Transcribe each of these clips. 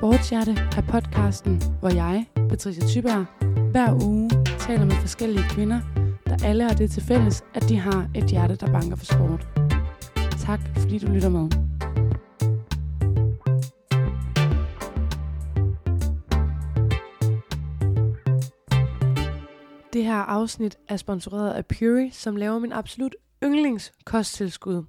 Sportshjerte er podcasten, hvor jeg, Patricia Thyberg, hver uge taler med forskellige kvinder, der alle har det til fælles, at de har et hjerte, der banker for sport. Tak fordi du lytter med. Det her afsnit er sponsoreret af Puri, som laver min absolut yndlingskosttilskud.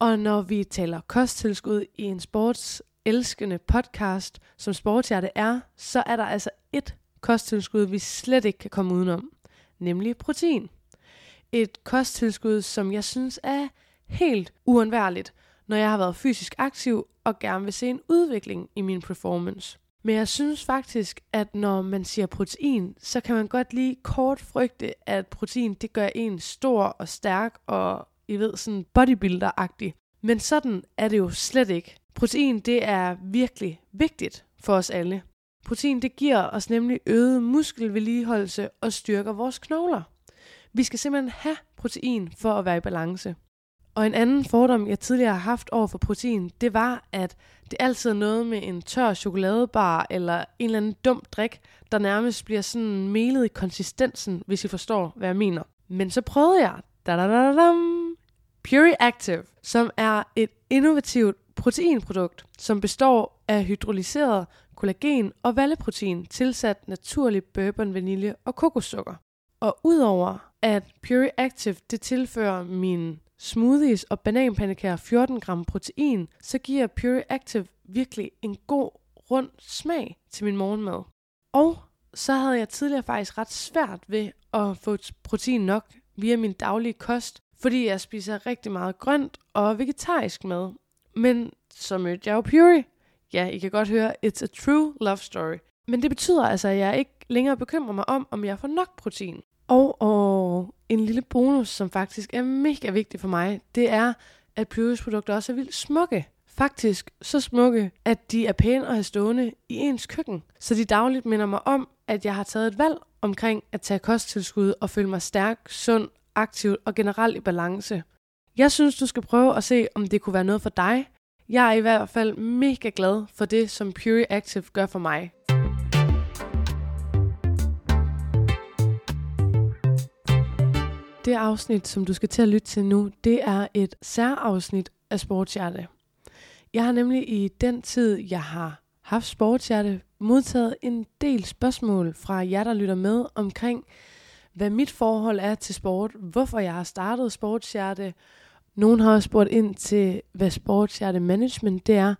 Og når vi taler kosttilskud i en sports elskende podcast, som Sportshjerte er, så er der altså et kosttilskud, vi slet ikke kan komme udenom, nemlig protein. Et kosttilskud, som jeg synes er helt uundværligt, når jeg har været fysisk aktiv og gerne vil se en udvikling i min performance. Men jeg synes faktisk, at når man siger protein, så kan man godt lige kort frygte, at protein det gør en stor og stærk og, I ved, sådan bodybuilder-agtig. Men sådan er det jo slet ikke. Protein det er virkelig vigtigt for os alle. Protein det giver os nemlig øget muskelvedligeholdelse og styrker vores knogler. Vi skal simpelthen have protein for at være i balance. Og en anden fordom, jeg tidligere har haft over for protein, det var, at det altid er noget med en tør chokoladebar eller en eller anden dum drik, der nærmest bliver sådan melet i konsistensen, hvis I forstår, hvad jeg mener. Men så prøvede jeg da -da -da -da Pure Active, som er et innovativt proteinprodukt, som består af hydrolyseret kollagen og valleprotein tilsat naturlig bourbon, vanilje og kokossukker. Og udover at Pure Active det tilfører min smoothies og bananpandekager 14 gram protein, så giver Pure Active virkelig en god rund smag til min morgenmad. Og så havde jeg tidligere faktisk ret svært ved at få protein nok via min daglige kost, fordi jeg spiser rigtig meget grønt og vegetarisk mad. Men så mødte jeg jo Puri. Ja, I kan godt høre, it's a true love story. Men det betyder altså, at jeg ikke længere bekymrer mig om, om jeg får nok protein. Og, og en lille bonus, som faktisk er mega vigtig for mig, det er, at Puris produkter også er vildt smukke. Faktisk så smukke, at de er pæne at have stående i ens køkken. Så de dagligt minder mig om, at jeg har taget et valg omkring at tage kosttilskud og føle mig stærk, sund, aktiv og generelt i balance. Jeg synes, du skal prøve at se, om det kunne være noget for dig. Jeg er i hvert fald mega glad for det, som Pure Active gør for mig. Det afsnit, som du skal til at lytte til nu, det er et særafsnit af Sportshjerte. Jeg har nemlig i den tid, jeg har haft Sportshjerte, modtaget en del spørgsmål fra jer, der lytter med omkring, hvad mit forhold er til sport, hvorfor jeg har startet Sportshjerte. Nogen har også spurgt ind til, hvad Sportshjerte Management det er.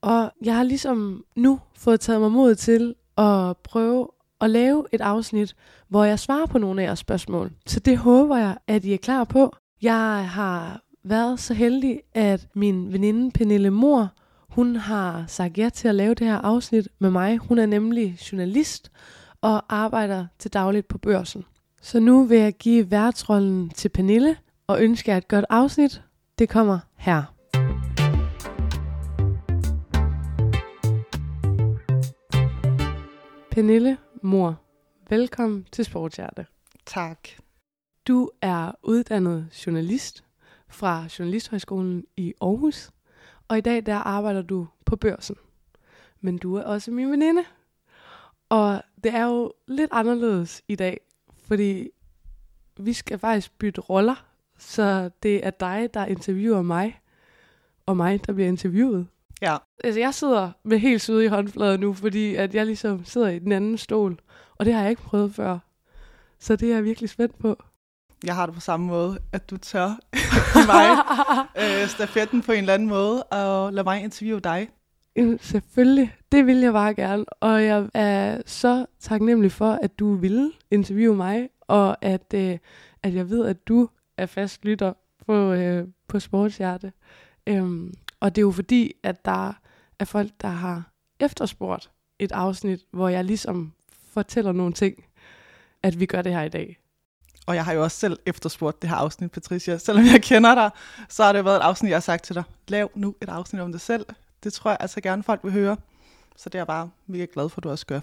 Og jeg har ligesom nu fået taget mig mod til at prøve at lave et afsnit, hvor jeg svarer på nogle af jeres spørgsmål. Så det håber jeg, at I er klar på. Jeg har været så heldig, at min veninde Pernille Mor, hun har sagt ja til at lave det her afsnit med mig. Hun er nemlig journalist og arbejder til dagligt på børsen. Så nu vil jeg give værtsrollen til Pernille og ønske jer et godt afsnit. Det kommer her. Pernille Mor, velkommen til Sportshjerte. Tak. Du er uddannet journalist fra Journalisthøjskolen i Aarhus, og i dag der arbejder du på børsen. Men du er også min veninde. Og det er jo lidt anderledes i dag, fordi vi skal faktisk bytte roller, så det er dig, der interviewer mig, og mig, der bliver interviewet. Ja. Altså, jeg sidder med helt søde i håndfladen nu, fordi at jeg ligesom sidder i den anden stol, og det har jeg ikke prøvet før. Så det er jeg virkelig spændt på. Jeg har det på samme måde, at du tør mig øh, stafetten på en eller anden måde, og lade mig interviewe dig. Jamen, Selvfølgelig, det vil jeg bare gerne, og jeg er så taknemmelig for, at du ville interviewe mig, og at, øh, at jeg ved, at du er fast lytter på, øh, på Sportshjerte. Øhm, og det er jo fordi, at der er folk, der har efterspurgt et afsnit, hvor jeg ligesom fortæller nogle ting, at vi gør det her i dag. Og jeg har jo også selv efterspurgt det her afsnit, Patricia. Selvom jeg kender dig, så har det været et afsnit, jeg har sagt til dig. Lav nu et afsnit om dig selv. Det tror jeg altså gerne folk vil høre. Så det er jeg bare mega glad for, at du også gør.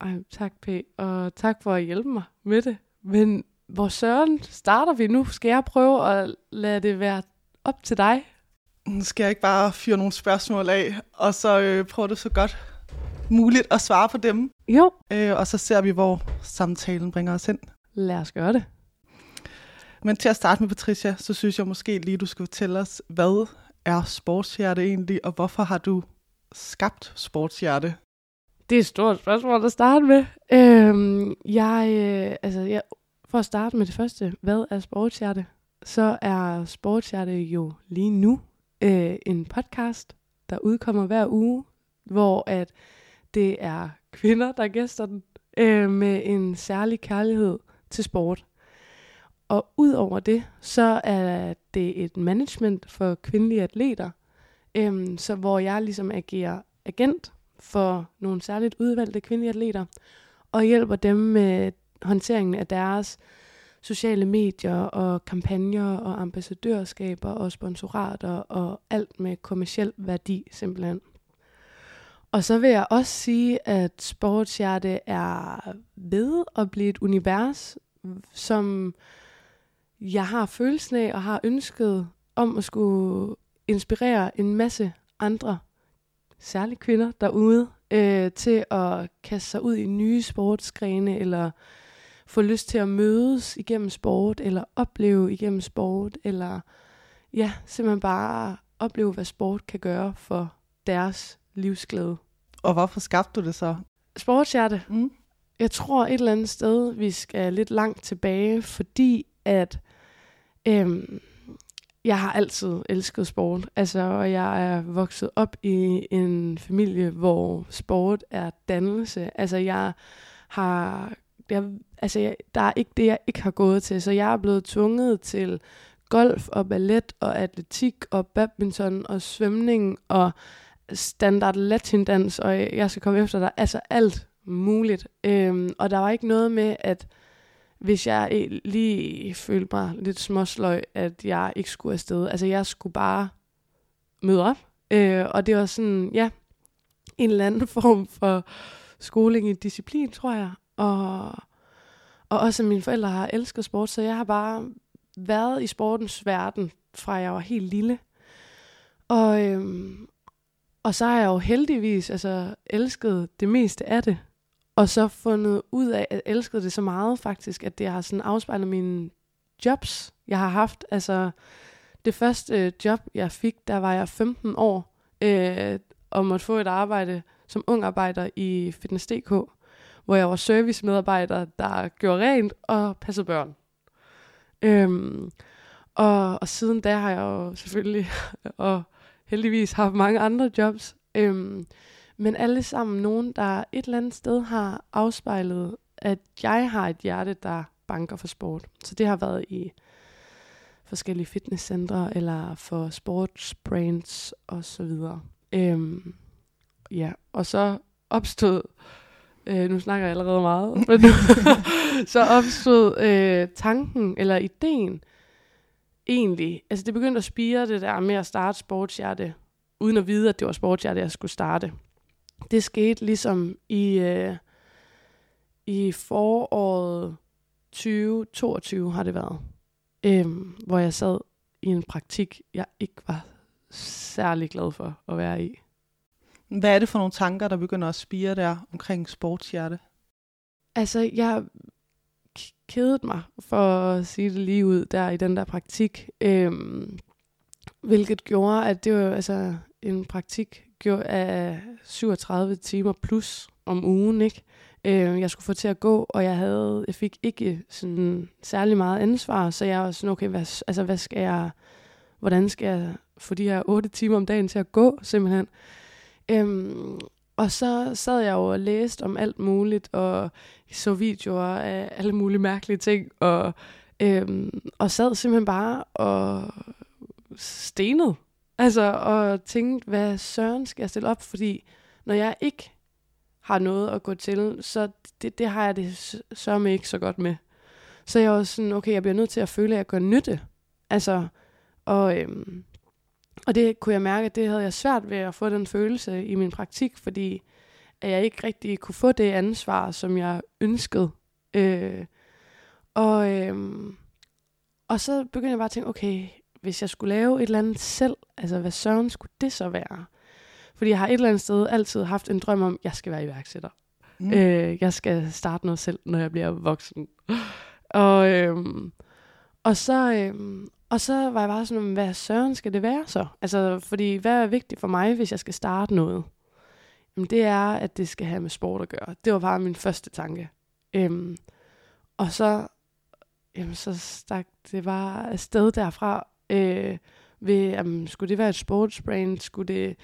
Ej, tak P, og tak for at hjælpe mig med det. Men hvor søren starter vi nu? Skal jeg prøve at lade det være op til dig? Skal jeg ikke bare fyre nogle spørgsmål af, og så øh, prøve det så godt muligt at svare på dem? Jo. Øh, og så ser vi, hvor samtalen bringer os hen. Lad os gøre det. Men til at starte med, Patricia, så synes jeg måske lige, du skal fortælle os, hvad er sportshjerte egentlig, og hvorfor har du skabt sportshjerte? Det er et stort spørgsmål at starte med. Øhm, jeg, øh, altså, jeg, for at starte med det første, hvad er sportshjerte? Så er sportshjerte jo lige nu øh, en podcast, der udkommer hver uge, hvor at det er kvinder, der gæster den, øh, med en særlig kærlighed til sport. Og udover det, så er det et management for kvindelige atleter, øh, så hvor jeg ligesom agerer agent for nogle særligt udvalgte kvindelige atleter, og hjælper dem med håndteringen af deres sociale medier og kampagner og ambassadørskaber og sponsorater og alt med kommersiel værdi simpelthen. Og så vil jeg også sige, at sportshjerte er ved at blive et univers, som jeg har følelsen af og har ønsket om at skulle inspirere en masse andre, særligt kvinder derude, øh, til at kaste sig ud i nye sportsgrene, eller få lyst til at mødes igennem sport, eller opleve igennem sport, eller ja, simpelthen bare opleve, hvad sport kan gøre for deres livsglæde. Og hvorfor skabte du det så? Sportshjerte. Mm. Jeg tror et eller andet sted, vi skal lidt langt tilbage, fordi at øhm, jeg har altid elsket sport. Altså, og jeg er vokset op i en familie, hvor sport er dannelse. Altså, jeg har... Jeg, altså, jeg, der er ikke det, jeg ikke har gået til. Så jeg er blevet tvunget til golf og ballet og atletik og badminton og svømning og standard latindans, og jeg skal komme efter dig. Altså alt muligt. Øhm, og der var ikke noget med, at hvis jeg lige følte mig lidt småsløj, at jeg ikke skulle afsted. Altså jeg skulle bare møde op. Øh, og det var sådan, ja, en eller anden form for skoling i disciplin, tror jeg. Og, og også mine forældre har elsket sport, så jeg har bare været i sportens verden, fra jeg var helt lille. Og, øhm, og så har jeg jo heldigvis altså, elsket det meste af det. Og så fundet ud af, at jeg elskede det så meget faktisk, at det har sådan afspejlet mine jobs, jeg har haft. Altså det første øh, job, jeg fik, der var jeg 15 år, øh, og måtte få et arbejde som ung arbejder i Fitness.dk, hvor jeg var servicemedarbejder, der gjorde rent og passede børn. Øhm, og, og siden da har jeg jo selvfølgelig, og heldigvis haft mange andre jobs, øhm, men alle sammen nogen, der et eller andet sted har afspejlet, at jeg har et hjerte, der banker for sport. Så det har været i forskellige fitnesscentre, eller for sportsbrands og så videre. Øhm, ja, og så opstod, øh, nu snakker jeg allerede meget, men så opstod øh, tanken, eller ideen, egentlig, altså det begyndte at spire det der med at starte sportshjerte, uden at vide, at det var sportshjerte, jeg skulle starte. Det skete ligesom i, øh, i foråret 2022 har det været, øh, hvor jeg sad i en praktik, jeg ikke var særlig glad for at være i. Hvad er det for nogle tanker, der begynder at spire der omkring sportshjerte? Altså, jeg kedede mig, for at sige det lige ud, der i den der praktik. Øhm, hvilket gjorde, at det var altså en praktik gjorde af 37 timer plus om ugen, ikke? Øh, jeg skulle få til at gå, og jeg havde, jeg fik ikke sådan særlig meget ansvar, så jeg var sådan, okay, hvad, altså, hvad skal jeg, hvordan skal jeg få de her 8 timer om dagen til at gå, simpelthen. Øhm, og så sad jeg jo og læste om alt muligt, og så videoer af alle mulige mærkelige ting, og, øhm, og sad simpelthen bare og stenede. Altså, og tænkte, hvad søren skal jeg stille op? Fordi når jeg ikke har noget at gå til, så det, det har jeg det sørme ikke så godt med. Så jeg var sådan, okay, jeg bliver nødt til at føle, at jeg gør nytte. Altså, og, øhm, og det kunne jeg mærke, at det havde jeg svært ved at få den følelse i min praktik, fordi at jeg ikke rigtig kunne få det ansvar, som jeg ønskede. Øh, og, øhm, og så begyndte jeg bare at tænke, okay, hvis jeg skulle lave et eller andet selv, altså hvad søren skulle det så være? Fordi jeg har et eller andet sted altid haft en drøm om, at jeg skal være iværksætter. Mm. Øh, jeg skal starte noget selv, når jeg bliver voksen. Og, øhm, og, så, øh, og så var jeg bare sådan, hvad søren skal det være så? Altså, fordi hvad er vigtigt for mig, hvis jeg skal starte noget? Jamen, det er, at det skal have med sport at gøre. Det var bare min første tanke. Øhm, og så, jamen, så stak det bare afsted derfra. Øh, ved, jamen, skulle det være et sportsbrand? Skulle det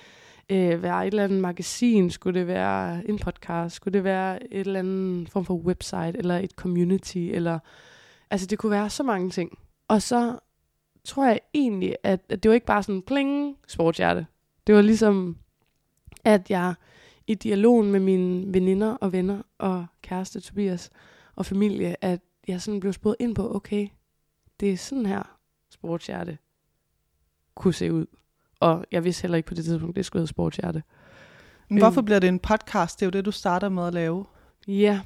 øh, være et eller andet magasin? Skulle det være en podcast? Skulle det være et eller andet form for website? Eller et community? Eller, altså, det kunne være så mange ting. Og så tror jeg egentlig, at, at det var ikke bare sådan pling sportshjerte. Det var ligesom, at jeg i dialogen med mine veninder og venner og kæreste Tobias og familie, at jeg sådan blev spurgt ind på, okay, det er sådan her sportshjerte kunne se ud. Og jeg vidste heller ikke på det tidspunkt, det skulle hedde sportshjerte. Men hvorfor øhm. bliver det en podcast? Det er jo det, du starter med at lave. Ja,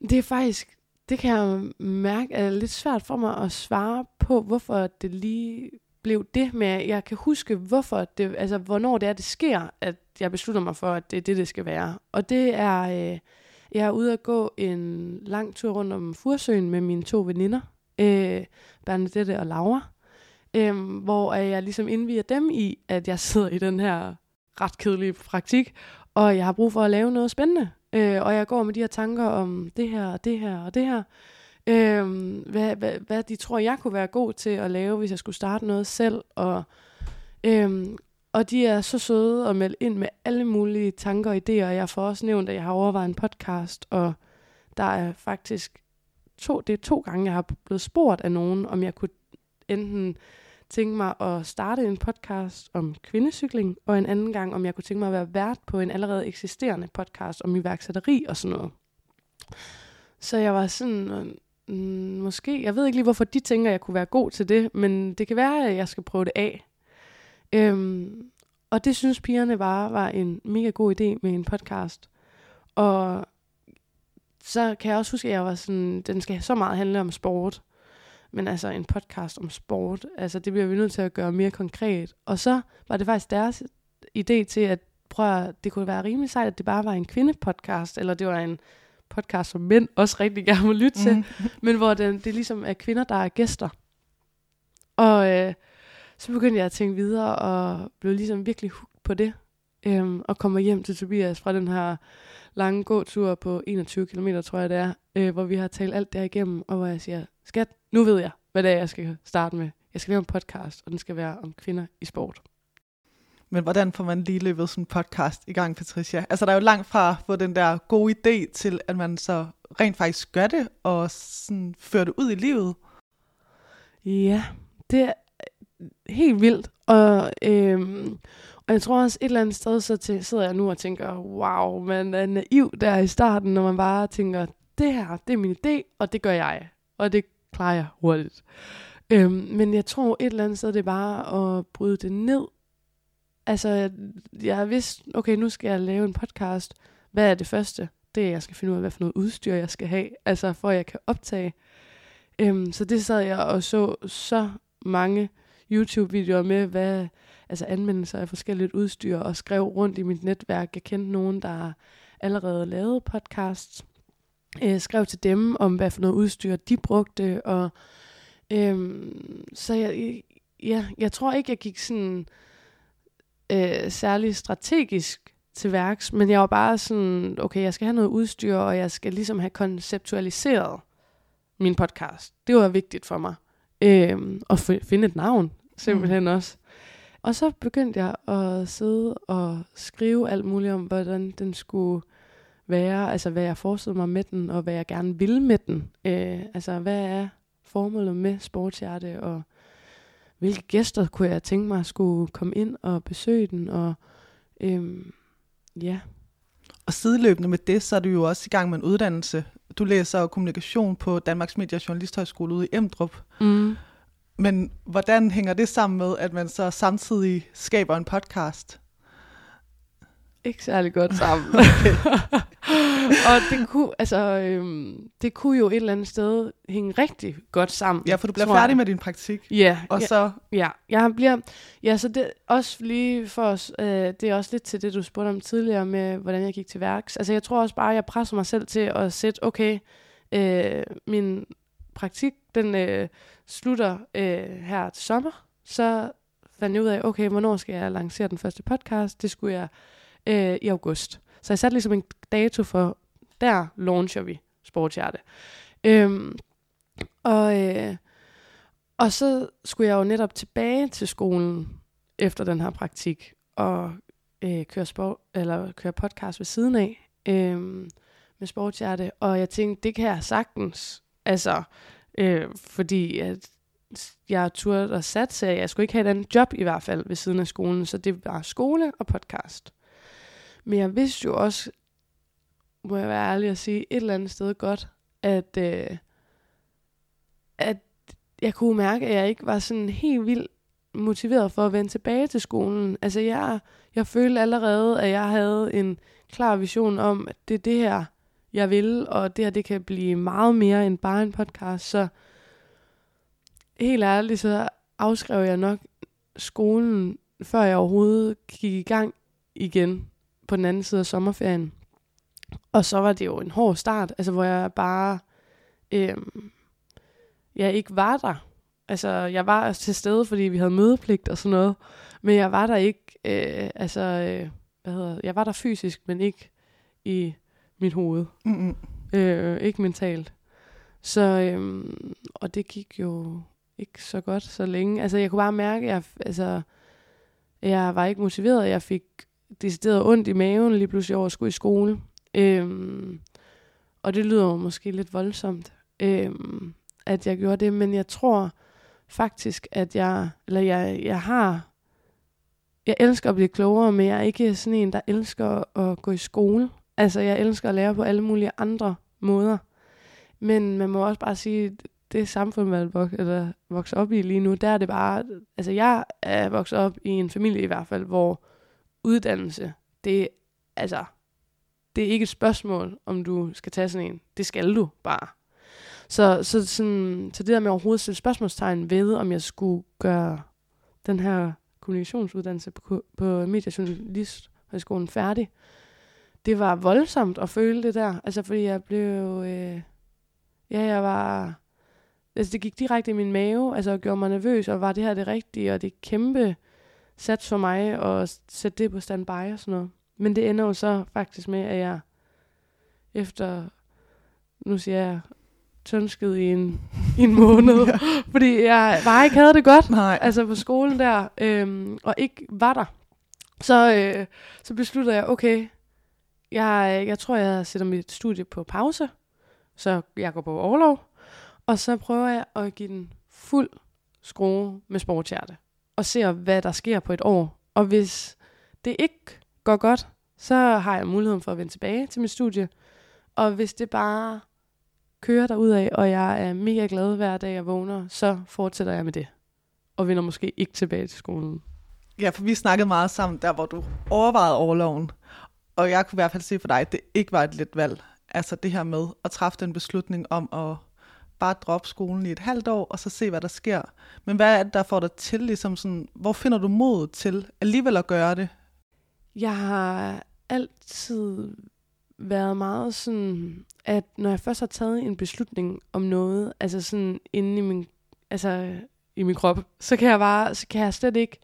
det er faktisk, det kan jeg mærke, er lidt svært for mig at svare på, hvorfor det lige blev det med, jeg kan huske, hvorfor det, altså hvornår det er, det sker, at jeg beslutter mig for, at det er det, det skal være. Og det er, øh, jeg er ude at gå en lang tur rundt om Fursøen med mine to veninder, øh, Bernadette og Laura, øh, hvor jeg ligesom indviger dem i, at jeg sidder i den her ret kedelige praktik, og jeg har brug for at lave noget spændende. Øh, og jeg går med de her tanker om det her, og det her, og det her. Øh, hvad, hvad, hvad de tror, jeg kunne være god til at lave, hvis jeg skulle starte noget selv. Og, øh, og de er så søde og melde ind med alle mulige tanker og idéer. Jeg får også nævnt, at jeg har overvejet en podcast, og der er faktisk to, det er to gange, jeg har blevet spurgt af nogen, om jeg kunne enten tænke mig at starte en podcast om kvindecykling, og en anden gang, om jeg kunne tænke mig at være vært på en allerede eksisterende podcast om iværksætteri og sådan noget. Så jeg var sådan, mm, måske, jeg ved ikke lige, hvorfor de tænker, at jeg kunne være god til det, men det kan være, at jeg skal prøve det af. Øhm, og det synes pigerne bare var en mega god idé med en podcast. Og så kan jeg også huske, at jeg var sådan, den skal så meget handle om sport. Men altså en podcast om sport, altså det bliver vi nødt til at gøre mere konkret. Og så var det faktisk deres idé til, at prøve, at det kunne være rimelig sejt, at det bare var en kvindepodcast, eller det var en podcast, som mænd også rigtig gerne må lytte til, mm. men hvor det, det ligesom er kvinder, der er gæster. Og øh, så begyndte jeg at tænke videre, og blev ligesom virkelig hooked på det, øhm, og kommer hjem til Tobias fra den her lange gåtur på 21 km, tror jeg det er, øh, hvor vi har talt alt der igennem, og hvor jeg siger, skat, nu ved jeg, hvad det er, jeg skal starte med. Jeg skal lave en podcast, og den skal være om kvinder i sport. Men hvordan får man lige løbet sådan en podcast i gang, Patricia? Altså, der er jo langt fra at få den der gode idé til, at man så rent faktisk gør det, og sådan fører det ud i livet. Ja, det er helt vildt. Og, øhm, og jeg tror også et eller andet sted, så til, sidder jeg nu og tænker, wow, man er naiv der i starten, når man bare tænker, det her, det er min idé, og det gør jeg. Og det klarer jeg hurtigt. Øhm, men jeg tror et eller andet sted, det er bare at bryde det ned. Altså, jeg, jeg vidste, okay, nu skal jeg lave en podcast. Hvad er det første? Det er, jeg skal finde ud af, hvad for noget udstyr jeg skal have, altså for at jeg kan optage. Øhm, så det sad jeg og så så mange YouTube-videoer med, hvad, altså anvendelser af forskelligt udstyr, og skrev rundt i mit netværk. Jeg kendte nogen, der allerede lavede podcasts, øh, skrev til dem om, hvad for noget udstyr de brugte, og øhm, så jeg, ja, jeg tror ikke, jeg gik sådan øh, særlig strategisk til værks, men jeg var bare sådan, okay, jeg skal have noget udstyr, og jeg skal ligesom have konceptualiseret min podcast. Det var vigtigt for mig. Øhm, og finde et navn, simpelthen mm. også. Og så begyndte jeg at sidde og skrive alt muligt om, hvordan den skulle være, altså hvad jeg forestillede mig med den, og hvad jeg gerne ville med den. Øh, altså hvad er formålet med sportshjerte, og hvilke gæster kunne jeg tænke mig skulle komme ind og besøge den, og øhm, ja. Og sideløbende med det, så er du jo også i gang med en uddannelse. Du læser kommunikation på Danmarks Medie Journalisthøjskole ude i Emdrup. Mm. Men hvordan hænger det sammen med, at man så samtidig skaber en podcast? Ikke særlig godt sammen. og det kunne, altså, øhm, det kunne jo et eller andet sted hænge rigtig godt sammen. Ja, for du bliver tror jeg. færdig med din praktik, Ja, og ja, så... ja, jeg bliver, ja, så det også lige for os, øh, det er også lidt til det, du spurgte om tidligere med, hvordan jeg gik til værks. Altså, jeg tror også bare, jeg presser mig selv til at sætte, okay, øh, min praktik, den øh, slutter øh, her til sommer, så fandt jeg ud af, okay, hvornår skal jeg lancere den første podcast? Det skulle jeg øh, i august. Så jeg satte ligesom en dato for, der launcher vi Sportshjerte. Øhm, og, øh, og så skulle jeg jo netop tilbage til skolen efter den her praktik og øh, køre, sport, eller køre podcast ved siden af øh, med Sportshjerte. Og jeg tænkte, det kan jeg sagtens. Altså, øh, fordi at jeg turde og satse, at jeg skulle ikke have et andet job i hvert fald ved siden af skolen. Så det var skole og podcast. Men jeg vidste jo også, må jeg være ærlig at sige, et eller andet sted godt, at, øh, at jeg kunne mærke, at jeg ikke var sådan helt vildt motiveret for at vende tilbage til skolen. Altså jeg, jeg følte allerede, at jeg havde en klar vision om, at det er det her, jeg vil, og det her, det kan blive meget mere end bare en podcast. Så helt ærligt, så afskrev jeg nok skolen, før jeg overhovedet gik i gang igen på den anden side af sommerferien. Og så var det jo en hård start, altså hvor jeg bare øhm, jeg ikke var der. Altså, jeg var til stede, fordi vi havde mødepligt og sådan noget, men jeg var der ikke, øh, altså, øh, hvad hedder jeg var der fysisk, men ikke i mit hoved. Mm-mm. Øh, ikke mentalt. Så, øh, og det gik jo ikke så godt så længe. Altså, jeg kunne bare mærke, at jeg, altså, jeg var ikke motiveret. Jeg fik decideret ondt i maven lige pludselig over at skulle i skole. Øhm, og det lyder jo måske lidt voldsomt, øhm, at jeg gjorde det, men jeg tror faktisk, at jeg, eller jeg, jeg har, jeg elsker at blive klogere, men jeg er ikke sådan en, der elsker at gå i skole. Altså, jeg elsker at lære på alle mulige andre måder. Men man må også bare sige, det samfund, man vok- eller vokser op i lige nu, der er det bare, altså jeg er vokset op i en familie i hvert fald, hvor uddannelse, det, altså, det er ikke et spørgsmål, om du skal tage sådan en. Det skal du bare. Så, så, sådan, så det der med overhovedet stille spørgsmålstegn ved, om jeg skulle gøre den her kommunikationsuddannelse på, på mediejournalisthøjskolen færdig, det var voldsomt at føle det der. Altså fordi jeg blev... Øh, ja, jeg var... Altså det gik direkte i min mave, altså og gjorde mig nervøs, og var det her det rigtige, og det kæmpe sats for mig at sætte det på standby og sådan noget. Men det ender jo så faktisk med, at jeg efter, nu siger jeg, tønsket i en, i en måned, ja. fordi jeg bare ikke havde det godt, Nej. altså på skolen der, øhm, og ikke var der. Så, øh, så besluttede jeg, okay, jeg, jeg tror, jeg sætter mit studie på pause, så jeg går på overlov, og så prøver jeg at give den fuld skrue med sportshjerte, og ser, hvad der sker på et år. Og hvis det ikke går godt, så har jeg muligheden for at vende tilbage til mit studie. Og hvis det bare kører derud af, og jeg er mega glad hver dag, jeg vågner, så fortsætter jeg med det. Og vender måske ikke tilbage til skolen. Ja, for vi snakkede meget sammen, der hvor du overvejede overloven. Og jeg kunne i hvert fald se for dig, at det ikke var et let valg. Altså det her med at træffe den beslutning om at bare droppe skolen i et halvt år, og så se, hvad der sker. Men hvad er det, der får dig til, ligesom sådan, hvor finder du mod til alligevel at gøre det? Jeg har altid været meget sådan, at når jeg først har taget en beslutning om noget, altså sådan inde i min, altså i min krop, så kan jeg bare, så kan jeg slet ikke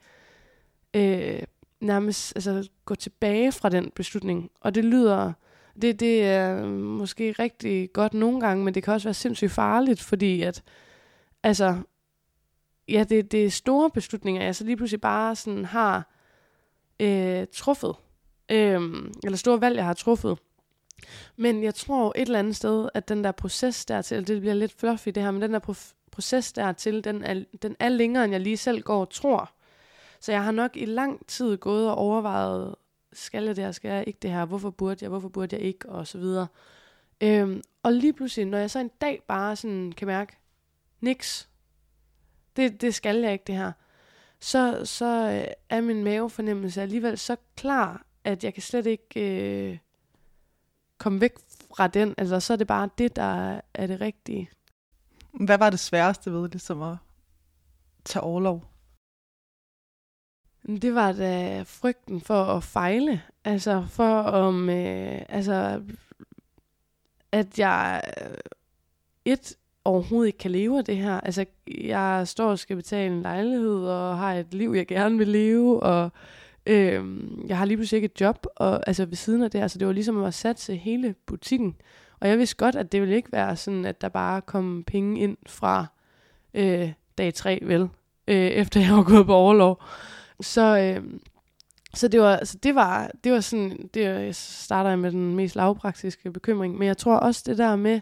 øh, nærmest altså, gå tilbage fra den beslutning. Og det lyder, det, det er måske rigtig godt nogle gange, men det kan også være sindssygt farligt, fordi at, altså, ja, det, det er store beslutninger, jeg så lige pludselig bare sådan har øh, truffet. Øh, eller store valg, jeg har truffet. Men jeg tror et eller andet sted, at den der proces dertil, det bliver lidt fluffy det her, men den der prof- proces dertil, den er, den er længere, end jeg lige selv går og tror. Så jeg har nok i lang tid gået og overvejet, skal jeg det her, skal jeg ikke det her, hvorfor burde jeg, hvorfor burde jeg ikke, og så videre. Øhm, og lige pludselig, når jeg så en dag bare sådan kan mærke, niks, det, det skal jeg ikke det her, så, så øh, er min mavefornemmelse alligevel så klar, at jeg kan slet ikke, øh, komme væk fra den. Altså, så er det bare det, der er det rigtige. Hvad var det sværeste ved ligesom at tage overlov? Det var da frygten for at fejle. Altså for om, øh, altså, at jeg øh, et overhovedet ikke kan leve af det her. Altså, jeg står og skal betale en lejlighed, og har et liv, jeg gerne vil leve, og øh, jeg har lige pludselig ikke et job, og, altså ved siden af det, altså det var ligesom at satse hele butikken. Og jeg vidste godt, at det ville ikke være sådan, at der bare kom penge ind fra øh, dag tre, vel, øh, efter jeg var gået på overlov. Så, øh, så det var, så det var, det var sådan, det, jeg starter med den mest lavpraktiske bekymring, men jeg tror også det der med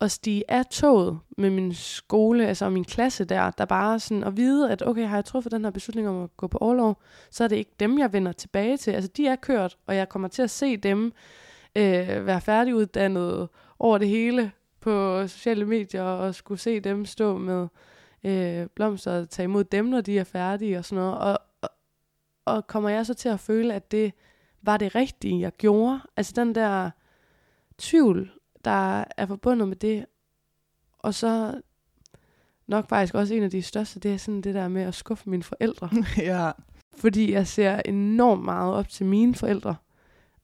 at stige af toget med min skole, altså min klasse der, der bare sådan at vide, at okay, har jeg truffet den her beslutning om at gå på overlov, så er det ikke dem, jeg vender tilbage til. Altså de er kørt, og jeg kommer til at se dem øh, være færdiguddannet over det hele på sociale medier, og skulle se dem stå med øh, blomster og tage imod dem, når de er færdige og sådan noget. Og, og, og kommer jeg så til at føle, at det var det rigtige, jeg gjorde? Altså den der tvivl, der er forbundet med det. Og så nok faktisk også en af de største, det er sådan det der med at skuffe mine forældre. ja. Fordi jeg ser enormt meget op til mine forældre.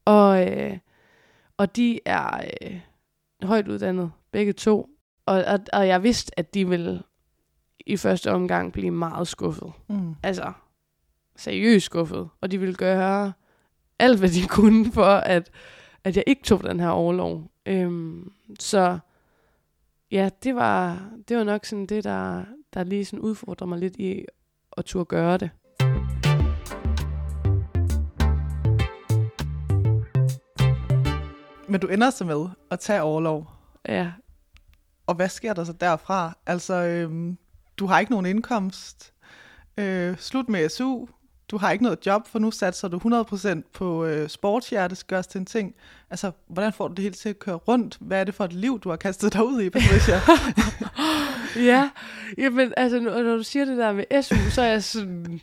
Og, øh, og de er øh, højt uddannet, begge to. Og, og, og jeg vidste, at de ville i første omgang blive meget skuffet. Mm. Altså, seriøst skuffet. Og de ville gøre alt, hvad de kunne for, at, at jeg ikke tog den her overlov. Øhm, så ja, det var, det var nok sådan det, der, der lige sådan udfordrer mig lidt i at turde gøre det. Men du ender så med at tage overlov. Ja. Og hvad sker der så derfra? Altså, øhm, du har ikke nogen indkomst. Øh, slut med SU. Du har ikke noget job, for nu satser du 100% på øh, sportshjerte, skal gøres til en ting. Altså, hvordan får du det hele til at køre rundt? Hvad er det for et liv, du har kastet dig ud i, Patricia? ja, jamen, altså, når du siger det der med SU, så er jeg sådan,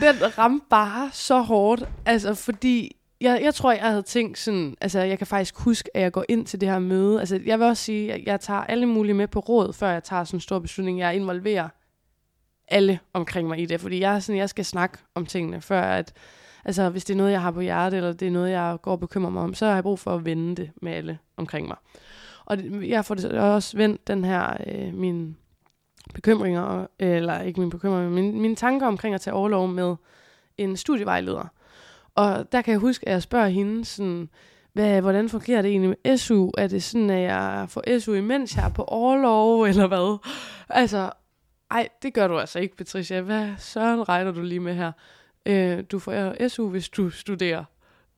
den ramte bare så hårdt, altså, fordi jeg, jeg tror, jeg havde tænkt sådan, altså jeg kan faktisk huske, at jeg går ind til det her møde. Altså jeg vil også sige, at jeg tager alle mulige med på råd, før jeg tager sådan en stor beslutning. Jeg involverer alle omkring mig i det, fordi jeg er sådan, jeg skal snakke om tingene, før at, altså hvis det er noget, jeg har på hjertet, eller det er noget, jeg går og bekymrer mig om, så har jeg brug for at vende det med alle omkring mig. Og jeg får det også vendt den her, øh, min bekymringer, eller ikke min bekymringer, men mine, mine tanker omkring at tage overlov med en studievejleder. Og der kan jeg huske, at jeg spørger hende sådan, hvad, hvordan fungerer det egentlig med SU? Er det sådan, at jeg får SU, imens jeg er på overlov, eller hvad? Altså, ej, det gør du altså ikke, Patricia. Hvad søren regner du lige med her? Øh, du får SU, hvis du studerer.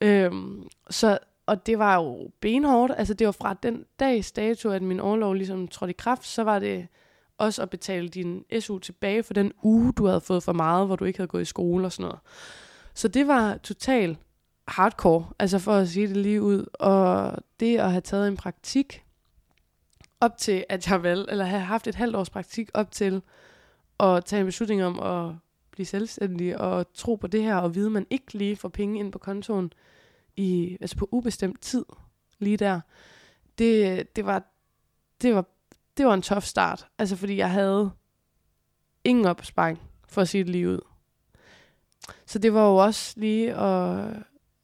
Øh, så, og det var jo benhårdt. Altså, det var fra den dags dato, at min overlov ligesom trådte i kraft, så var det også at betale din SU tilbage for den uge, du havde fået for meget, hvor du ikke havde gået i skole og sådan noget. Så det var totalt hardcore, altså for at sige det lige ud. Og det at have taget en praktik op til, at jeg valgte, eller have haft et halvt års praktik op til at tage en beslutning om at blive selvstændig og tro på det her, og vide, at man ikke lige får penge ind på kontoen i, altså på ubestemt tid lige der. Det, det, var, det, var, det var en tof start, altså fordi jeg havde ingen opsparing, for at sige det lige ud. Så det var jo også lige at,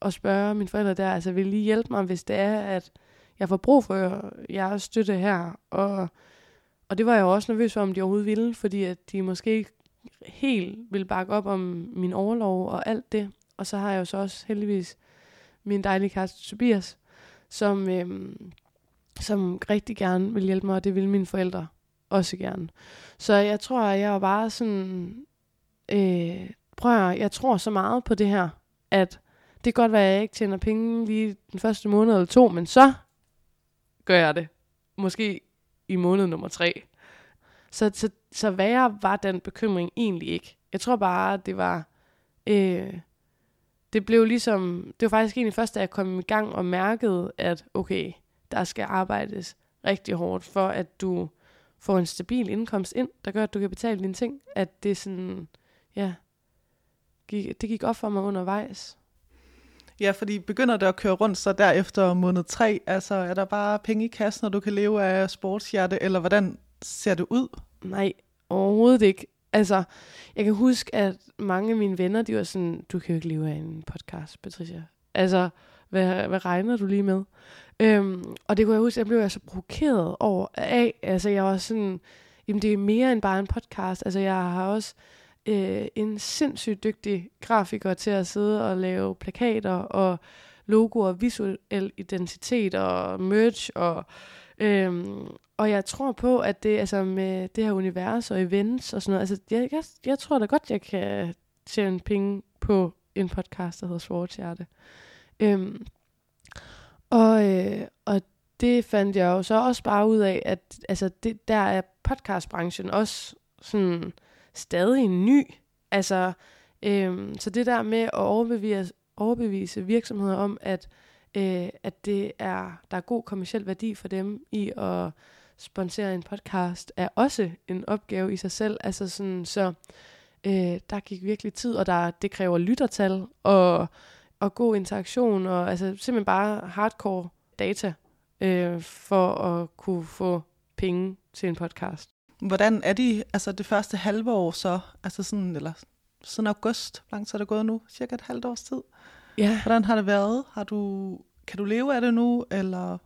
at spørge mine forældre der, altså vil lige hjælpe mig, hvis det er, at jeg får brug for jeres støtte her. Og, og det var jeg også nervøs for, om de overhovedet ville, fordi at de måske ikke helt ville bakke op om min overlov og alt det. Og så har jeg jo så også heldigvis min dejlige kæreste Tobias, som, øhm, som rigtig gerne vil hjælpe mig, og det vil mine forældre også gerne. Så jeg tror, at jeg var bare sådan, øh, prøv at, jeg tror så meget på det her, at det kan godt være, at jeg ikke tjener penge lige den første måned eller to, men så gør jeg det. Måske i måned nummer tre. Så, så, så værre var den bekymring egentlig ikke. Jeg tror bare, det var... Øh, det blev ligesom... Det var faktisk egentlig først, da jeg kom i gang og mærkede, at okay, der skal arbejdes rigtig hårdt for, at du får en stabil indkomst ind, der gør, at du kan betale dine ting. At det sådan... Ja, gik, det gik op for mig undervejs. Ja, fordi begynder det at køre rundt så derefter måned tre, altså er der bare penge i kassen, og du kan leve af sportshjerte, eller hvordan ser det ud? Nej, overhovedet ikke. Altså, jeg kan huske, at mange af mine venner, de var sådan, du kan jo ikke leve af en podcast, Patricia. Altså, hvad, hvad regner du lige med? Øhm, og det kunne jeg huske, jeg blev jeg så provokeret over af. Altså, jeg var sådan, jamen det er mere end bare en podcast. Altså, jeg har også øh, en sindssygt dygtig grafiker til at sidde og lave plakater og logoer, visuel identitet og merch og øhm, og jeg tror på, at det altså med det her univers og events og sådan noget, altså jeg, jeg, jeg tror da godt, jeg kan tjene penge på en podcast, der hedder Svartshjerte. Øhm, og, øh, og det fandt jeg jo så også bare ud af, at altså det, der er podcastbranchen også sådan stadig ny. Altså, øhm, så det der med at overbevise, overbevise virksomheder om, at, øh, at det er, der er god kommersiel værdi for dem i at sponsere en podcast, er også en opgave i sig selv. Altså sådan, så øh, der gik virkelig tid, og der, det kræver lyttertal og, og god interaktion, og altså simpelthen bare hardcore data øh, for at kunne få penge til en podcast. Hvordan er de, altså det første halve år så, altså sådan, eller siden august, hvor langt er det gået nu? Cirka et halvt års tid. Ja. Hvordan har det været? Har du, kan du leve af det nu, eller?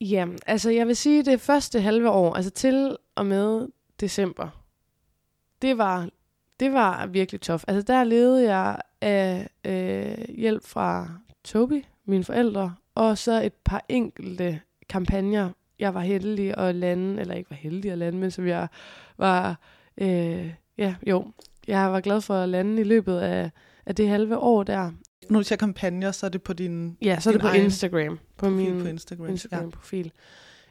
Ja, altså jeg vil sige, det første halve år, altså til og med december, det var, det var virkelig tof. Altså der levede jeg af øh, hjælp fra Toby, mine forældre, og så et par enkelte kampagner jeg var heldig at lande, eller ikke var heldig at lande, men som jeg var, øh, ja, jo, jeg var glad for at lande i løbet af, af det halve år der. Når du siger kampagner, så er det på din Ja, så er det på Instagram. På min på Instagram, Instagram-profil. Ja.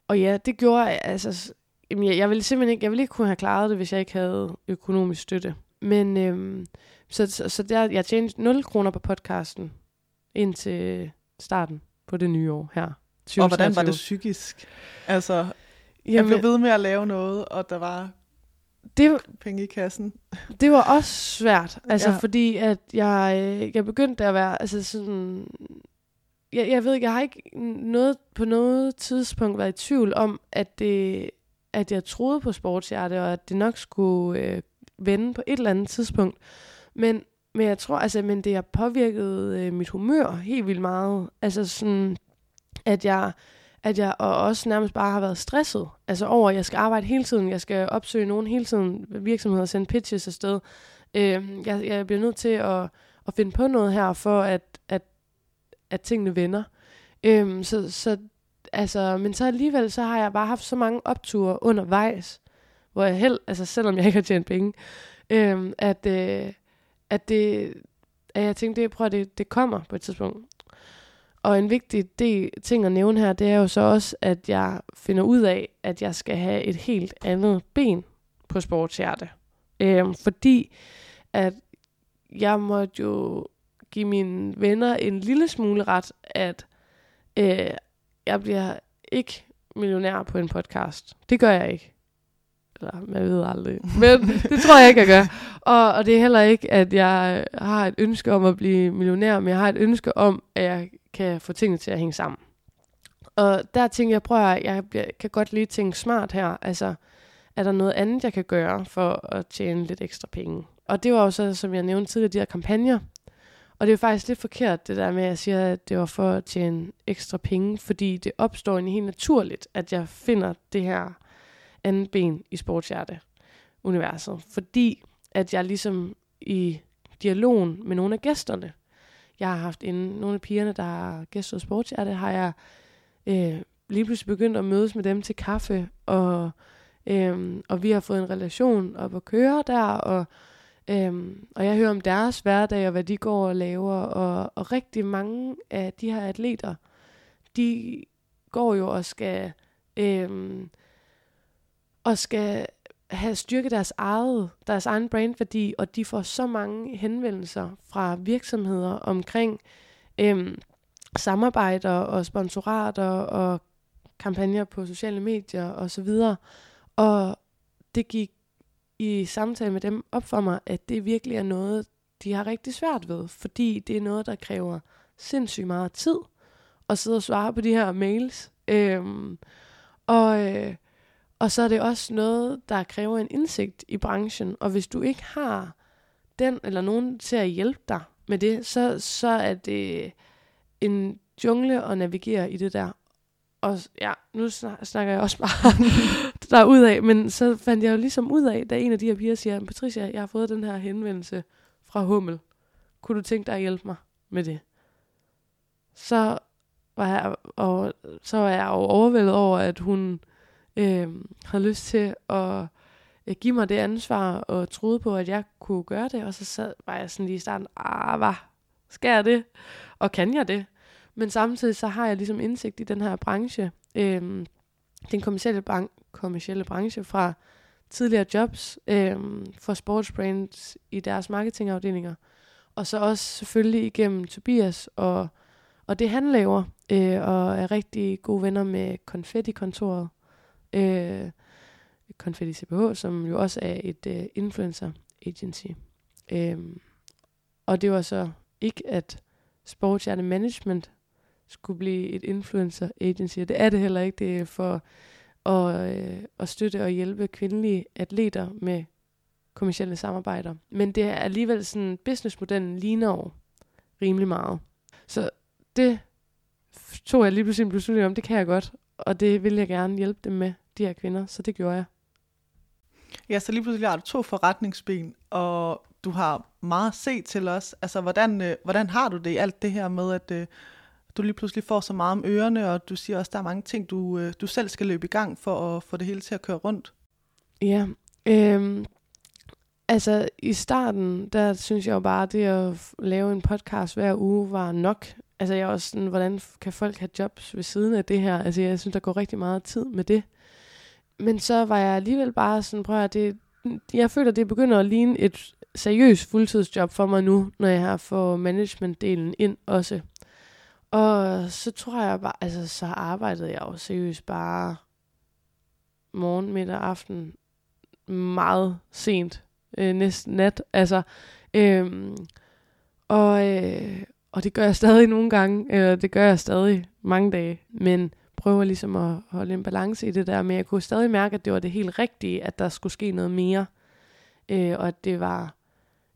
Og ja, det gjorde altså, jamen, jeg, jeg ville simpelthen ikke, jeg ville ikke kunne have klaret det, hvis jeg ikke havde økonomisk støtte. Men, øhm, så, så, så der, jeg tjente 0 kroner på podcasten indtil starten på det nye år her. 20, og hvordan var det psykisk? Altså, Jamen, jeg blev ved med at lave noget, og der var det, penge i kassen. Det var også svært, altså ja. fordi at jeg, øh, jeg begyndte at være, altså sådan, jeg, jeg ved ikke, jeg har ikke noget, på noget tidspunkt været i tvivl om, at det, at jeg troede på sportshjerte, og at det nok skulle øh, vende på et eller andet tidspunkt. Men, men jeg tror, altså, men det har påvirket øh, mit humør helt vildt meget. Altså sådan, at jeg, at jeg og også nærmest bare har været stresset. Altså over, at jeg skal arbejde hele tiden, jeg skal opsøge nogen hele tiden, virksomheder sende pitches afsted. Øh, jeg, jeg bliver nødt til at, at finde på noget her, for at, at, at tingene vender. Øh, så, så, altså, men så alligevel, så har jeg bare haft så mange opture undervejs, hvor jeg held, altså selvom jeg ikke har tjent penge, øh, at, øh, at det, at jeg tænkte, det, prøv at det, det kommer på et tidspunkt. Og en vigtig del, ting at nævne her, det er jo så også, at jeg finder ud af, at jeg skal have et helt andet ben på sportshjerte. Øhm, fordi at jeg måtte jo give mine venner en lille smule ret, at øh, jeg bliver ikke millionær på en podcast. Det gør jeg ikke. Eller, man ved aldrig. Men det tror jeg ikke, jeg gør. Og, og det er heller ikke, at jeg har et ønske om at blive millionær, men jeg har et ønske om, at jeg kan få tingene til at hænge sammen. Og der tænker jeg, prøver jeg, jeg kan godt lige tænke smart her. Altså, er der noget andet, jeg kan gøre for at tjene lidt ekstra penge? Og det var jo så, som jeg nævnte tidligere, de her kampagner. Og det er jo faktisk lidt forkert, det der med, at jeg siger, at det var for at tjene ekstra penge, fordi det opstår en helt naturligt, at jeg finder det her andet ben i sportshjerte-universet. Fordi at jeg ligesom i dialogen med nogle af gæsterne, jeg har haft en, nogle af pigerne, der har gæstet det har jeg øh, lige pludselig begyndt at mødes med dem til kaffe, og, øh, og vi har fået en relation op at køre der, og, øh, og jeg hører om deres hverdag, og hvad de går og laver, og, og rigtig mange af de her atleter, de går jo og skal, øh, og skal have styrket deres eget, deres egen brandværdi, og de får så mange henvendelser fra virksomheder omkring øhm, samarbejder og sponsorater og kampagner på sociale medier osv. Og, og det gik i samtale med dem op for mig, at det virkelig er noget, de har rigtig svært ved, fordi det er noget, der kræver sindssygt meget tid at sidde og svare på de her mails. Øhm, og, øh, og så er det også noget, der kræver en indsigt i branchen. Og hvis du ikke har den eller nogen til at hjælpe dig med det, så, så er det en jungle at navigere i det der. Og ja, nu snakker jeg også bare der ud af, men så fandt jeg jo ligesom ud af, da en af de her piger siger, Patricia, jeg har fået den her henvendelse fra Hummel. Kunne du tænke dig at hjælpe mig med det? Så var jeg, og så var jeg jo overvældet over, at hun øh, havde lyst til at øh, give mig det ansvar, og troede på, at jeg kunne gøre det. Og så sad, var jeg sådan lige i starten, ah, hvad? Skal jeg det? Og kan jeg det? Men samtidig så har jeg ligesom indsigt i den her branche, øh, den kommercielle, bank, kommercielle branche fra tidligere jobs øh, for sportsbrands i deres marketingafdelinger. Og så også selvfølgelig igennem Tobias og, og det han laver, øh, og er rigtig gode venner med Confetti-kontoret. Øh, Confetti CPH, som jo også er et øh, influencer agency. Øh, og det var så ikke, at Sportshjerte Management skulle blive et influencer agency. Det er det heller ikke. Det er for at, øh, at støtte og hjælpe kvindelige atleter med kommersielle samarbejder. Men det er alligevel sådan, businessmodellen ligner over rimelig meget. Så det tog jeg lige pludselig en beslutning om, det kan jeg godt, og det vil jeg gerne hjælpe dem med, de her kvinder, så det gjorde jeg. Ja, så lige pludselig har du to forretningsben, og du har meget at se til os. Altså, hvordan, øh, hvordan har du det i alt det her med, at øh, du lige pludselig får så meget om ørerne, og du siger også, at der er mange ting, du, øh, du selv skal løbe i gang for at få det hele til at køre rundt? Ja, øh, altså i starten, der synes jeg jo bare, at det at lave en podcast hver uge var nok. Altså jeg er også sådan, hvordan kan folk have jobs ved siden af det her? Altså jeg synes, der går rigtig meget tid med det. Men så var jeg alligevel bare sådan, prøv at det, jeg føler, det begynder at ligne et seriøst fuldtidsjob for mig nu, når jeg har fået managementdelen ind også. Og så tror jeg bare, altså så arbejdede jeg jo seriøst bare morgen, middag, aften meget sent, øh, næsten nat. Altså, øh, og, øh, og det gør jeg stadig nogle gange, eller det gør jeg stadig mange dage, men prøver ligesom at holde en balance i det der, men jeg kunne stadig mærke, at det var det helt rigtige, at der skulle ske noget mere, øh, og at det var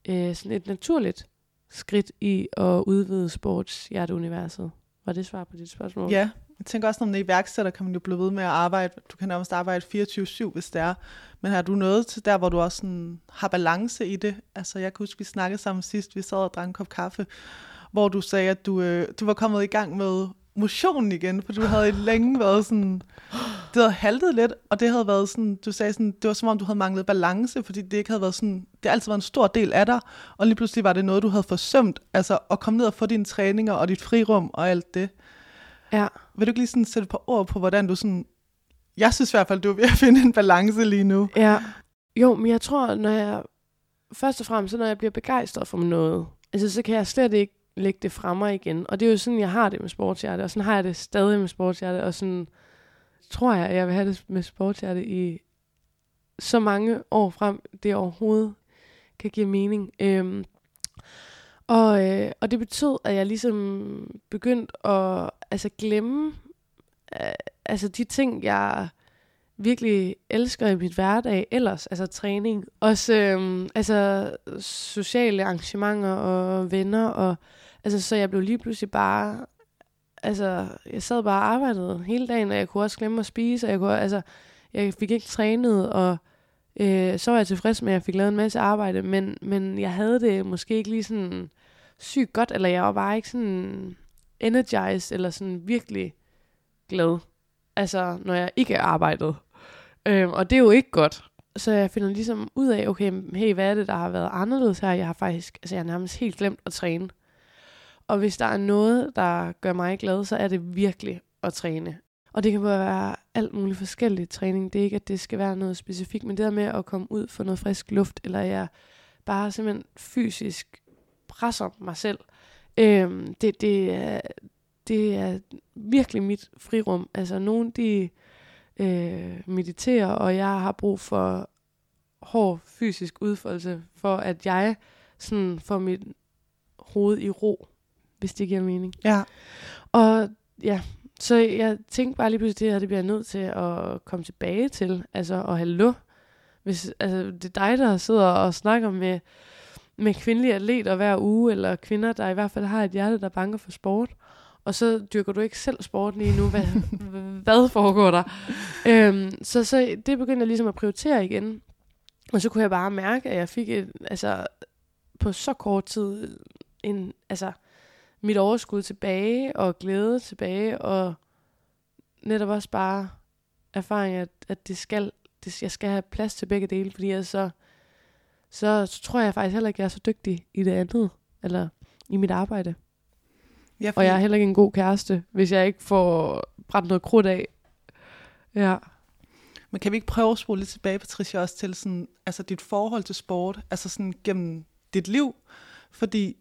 øh, sådan et naturligt skridt i at udvide sportshjerteuniverset. Var det svar på dit spørgsmål? Ja, jeg tænker også, når man er iværksætter, kan man jo blive ved med at arbejde. Du kan nærmest arbejde 24-7, hvis det er. Men har du noget til der, hvor du også sådan har balance i det? Altså, jeg kan huske, vi snakkede sammen sidst, vi sad og drak en kop kaffe, hvor du sagde, at du, øh, du var kommet i gang med motionen igen, for du havde længe været sådan, det havde haltet lidt, og det havde været sådan, du sagde sådan, det var som om du havde manglet balance, fordi det ikke havde været sådan, det har altid været en stor del af dig, og lige pludselig var det noget, du havde forsømt, altså at komme ned og få dine træninger og dit frirum og alt det. Ja. Vil du ikke lige sådan sætte på ord på, hvordan du sådan, jeg synes i hvert fald, du er ved at finde en balance lige nu. Ja. Jo, men jeg tror, når jeg, først og fremmest, når jeg bliver begejstret for noget, altså så kan jeg slet ikke lægge det fra mig igen. Og det er jo sådan, jeg har det med sportshjerte, og sådan har jeg det stadig med sportshjerte, og sådan tror jeg, at jeg vil have det med sportshjerte i så mange år frem, det overhovedet kan give mening. Øhm, og, øh, og det betød, at jeg ligesom begyndte at altså, glemme øh, altså de ting, jeg virkelig elsker i mit hverdag ellers, altså træning, også øh, altså sociale arrangementer og venner, og altså så jeg blev lige pludselig bare, altså jeg sad bare og arbejdede hele dagen, og jeg kunne også glemme at spise, og jeg kunne, altså jeg fik ikke trænet, og øh, så var jeg tilfreds med, at jeg fik lavet en masse arbejde, men, men jeg havde det måske ikke lige sådan sygt godt, eller jeg var bare ikke sådan energized, eller sådan virkelig glad, altså når jeg ikke arbejdede. Øh, og det er jo ikke godt. Så jeg finder ligesom ud af, okay, hey, hvad er det, der har været anderledes her? Jeg har faktisk, altså jeg har nærmest helt glemt at træne. Og hvis der er noget, der gør mig glad, så er det virkelig at træne. Og det kan både være alt muligt forskelligt træning. Det er ikke, at det skal være noget specifikt, men det der med at komme ud for noget frisk luft, eller jeg bare simpelthen fysisk presser mig selv, øhm, det, det, er, det er virkelig mit frirum. Altså nogen, de øh, mediterer, og jeg har brug for hård fysisk udfoldelse, for at jeg sådan får mit hoved i ro hvis det giver mening. Ja. Og ja, så jeg tænkte bare lige pludselig, det her det bliver jeg nødt til at komme tilbage til. Altså, og hallo, hvis altså, det er dig, der sidder og snakker med, med kvindelige atleter hver uge, eller kvinder, der i hvert fald har et hjerte, der banker for sport, og så dyrker du ikke selv sport lige nu. Hvad, hvad foregår der? Øhm, så, så det begyndte jeg ligesom at prioritere igen. Og så kunne jeg bare mærke, at jeg fik et, altså, på så kort tid en, altså, mit overskud tilbage, og glæde tilbage, og netop også bare erfaring, at, at det skal, det, jeg skal have plads til begge dele, fordi jeg så, så, så tror jeg faktisk heller ikke, jeg er så dygtig i det andet, eller i mit arbejde. Ja, Og jeg er heller ikke en god kæreste, hvis jeg ikke får brændt noget krudt af. Ja. Men kan vi ikke prøve at spole lidt tilbage, Patricia, også til sådan, altså dit forhold til sport, altså sådan gennem dit liv? Fordi,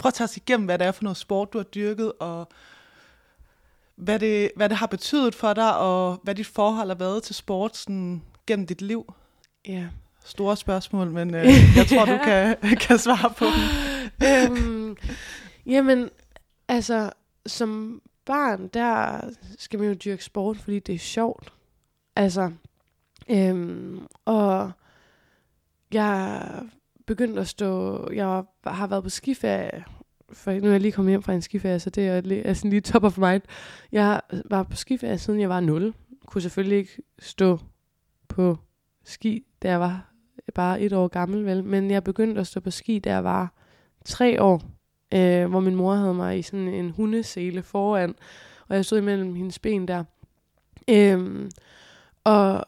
prøv at tage os igennem, hvad det er for noget sport, du har dyrket, og hvad det, hvad det har betydet for dig, og hvad dit forhold har været til sport sådan, gennem dit liv. Ja. Store spørgsmål, men øh, jeg tror, du kan, kan svare på dem. øhm, jamen, altså, som barn, der skal man jo dyrke sport, fordi det er sjovt. Altså, øhm, og jeg begyndte at stå, jeg har været på skiferie, for nu er jeg lige kommet hjem fra en skiferie, så det er, er sådan lige top of mind. Jeg var på skiferie, siden jeg var 0. Kunne selvfølgelig ikke stå på ski, da jeg var bare et år gammel, vel? Men jeg begyndte at stå på ski, da jeg var tre år, øh, hvor min mor havde mig i sådan en hundesele foran, og jeg stod imellem hendes ben der. Øhm, og,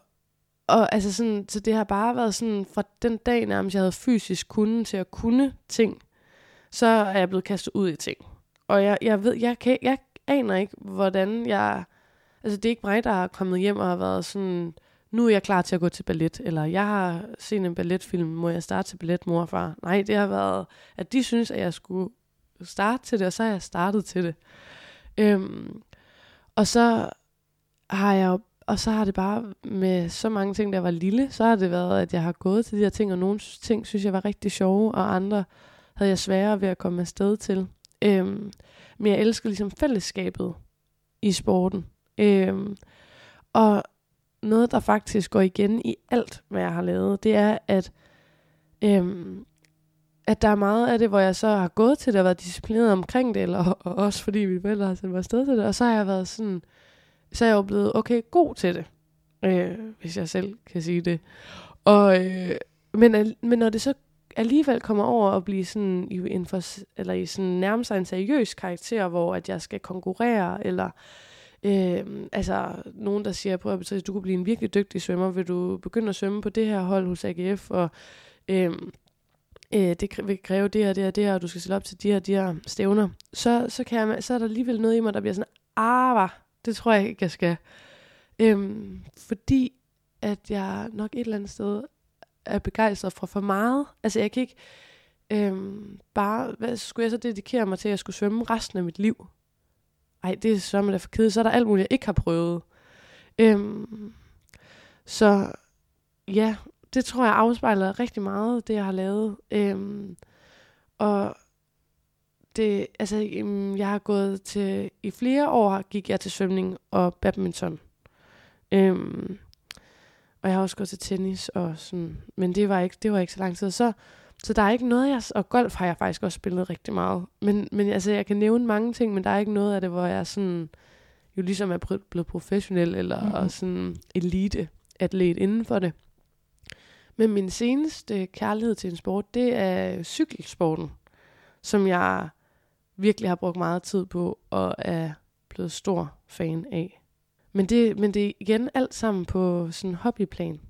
og altså sådan, så det har bare været sådan, fra den dag nærmest, jeg havde fysisk kunde til at kunne ting, så er jeg blevet kastet ud i ting. Og jeg, jeg ved, jeg, kan, jeg aner ikke, hvordan jeg, altså det er ikke mig, der er kommet hjem og har været sådan, nu er jeg klar til at gå til ballet, eller jeg har set en balletfilm, må jeg starte til ballet, mor og far? Nej, det har været, at de synes, at jeg skulle starte til det, og så har jeg startet til det. Øhm, og så har jeg og så har det bare med så mange ting, der var lille, så har det været, at jeg har gået til de her ting, og nogle ting synes jeg var rigtig sjove, og andre havde jeg sværere ved at komme afsted til. Øhm, men jeg elsker ligesom fællesskabet i sporten. Øhm, og noget, der faktisk går igen i alt, hvad jeg har lavet, det er, at, øhm, at der er meget af det, hvor jeg så har gået til det og været disciplineret omkring det, eller og også fordi mine forældre har sendt mig afsted til det, og så har jeg været sådan, så er jeg jo blevet okay god til det, øh, hvis jeg selv kan sige det. Og, øh, men, men når det så alligevel kommer over at blive sådan i, en for, eller i sådan nærmest en seriøs karakter, hvor at jeg skal konkurrere, eller øh, altså nogen, der siger, prøv at du kunne blive en virkelig dygtig svømmer, vil du begynde at svømme på det her hold hos AGF, og øh, øh, det vil kræve det her, det her, det her, og du skal stille op til de her, de her stævner, så, så, kan jeg, så er der alligevel noget i mig, der bliver sådan, ah, det tror jeg ikke, jeg skal. Øhm, fordi at jeg nok et eller andet sted er begejstret for for meget. Altså jeg kan ikke øhm, bare, hvad skulle jeg så dedikere mig til, at jeg skulle svømme resten af mit liv? Ej, det er så da for kedeligt. Så er der alt muligt, jeg ikke har prøvet. Øhm, så ja, det tror jeg afspejler rigtig meget, det jeg har lavet. Øhm, og det, altså, jeg har gået til, i flere år gik jeg til svømning og badminton. Øhm, og jeg har også gået til tennis og sådan, men det var ikke, det var ikke så lang tid. Så, så der er ikke noget, jeg, og golf har jeg faktisk også spillet rigtig meget. Men, men altså, jeg kan nævne mange ting, men der er ikke noget af det, hvor jeg sådan, jo ligesom er blevet professionel eller mm-hmm. og sådan elite atlet inden for det. Men min seneste kærlighed til en sport, det er cykelsporten, som jeg virkelig har brugt meget tid på og er blevet stor fan af. Men det, men det er igen alt sammen på sådan hobbyplan.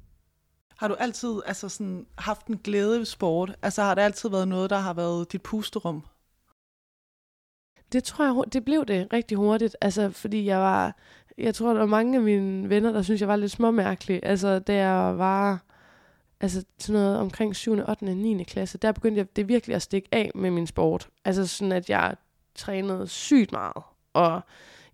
Har du altid altså sådan, haft en glæde ved sport? Altså har det altid været noget, der har været dit pusterum? Det tror jeg, det blev det rigtig hurtigt. Altså, fordi jeg var, jeg tror, der var mange af mine venner, der synes jeg var lidt småmærkelig. Altså, da jeg var altså sådan noget omkring 7., 8. og 9. klasse, der begyndte jeg det virkelig at stikke af med min sport. Altså sådan, at jeg trænede sygt meget, og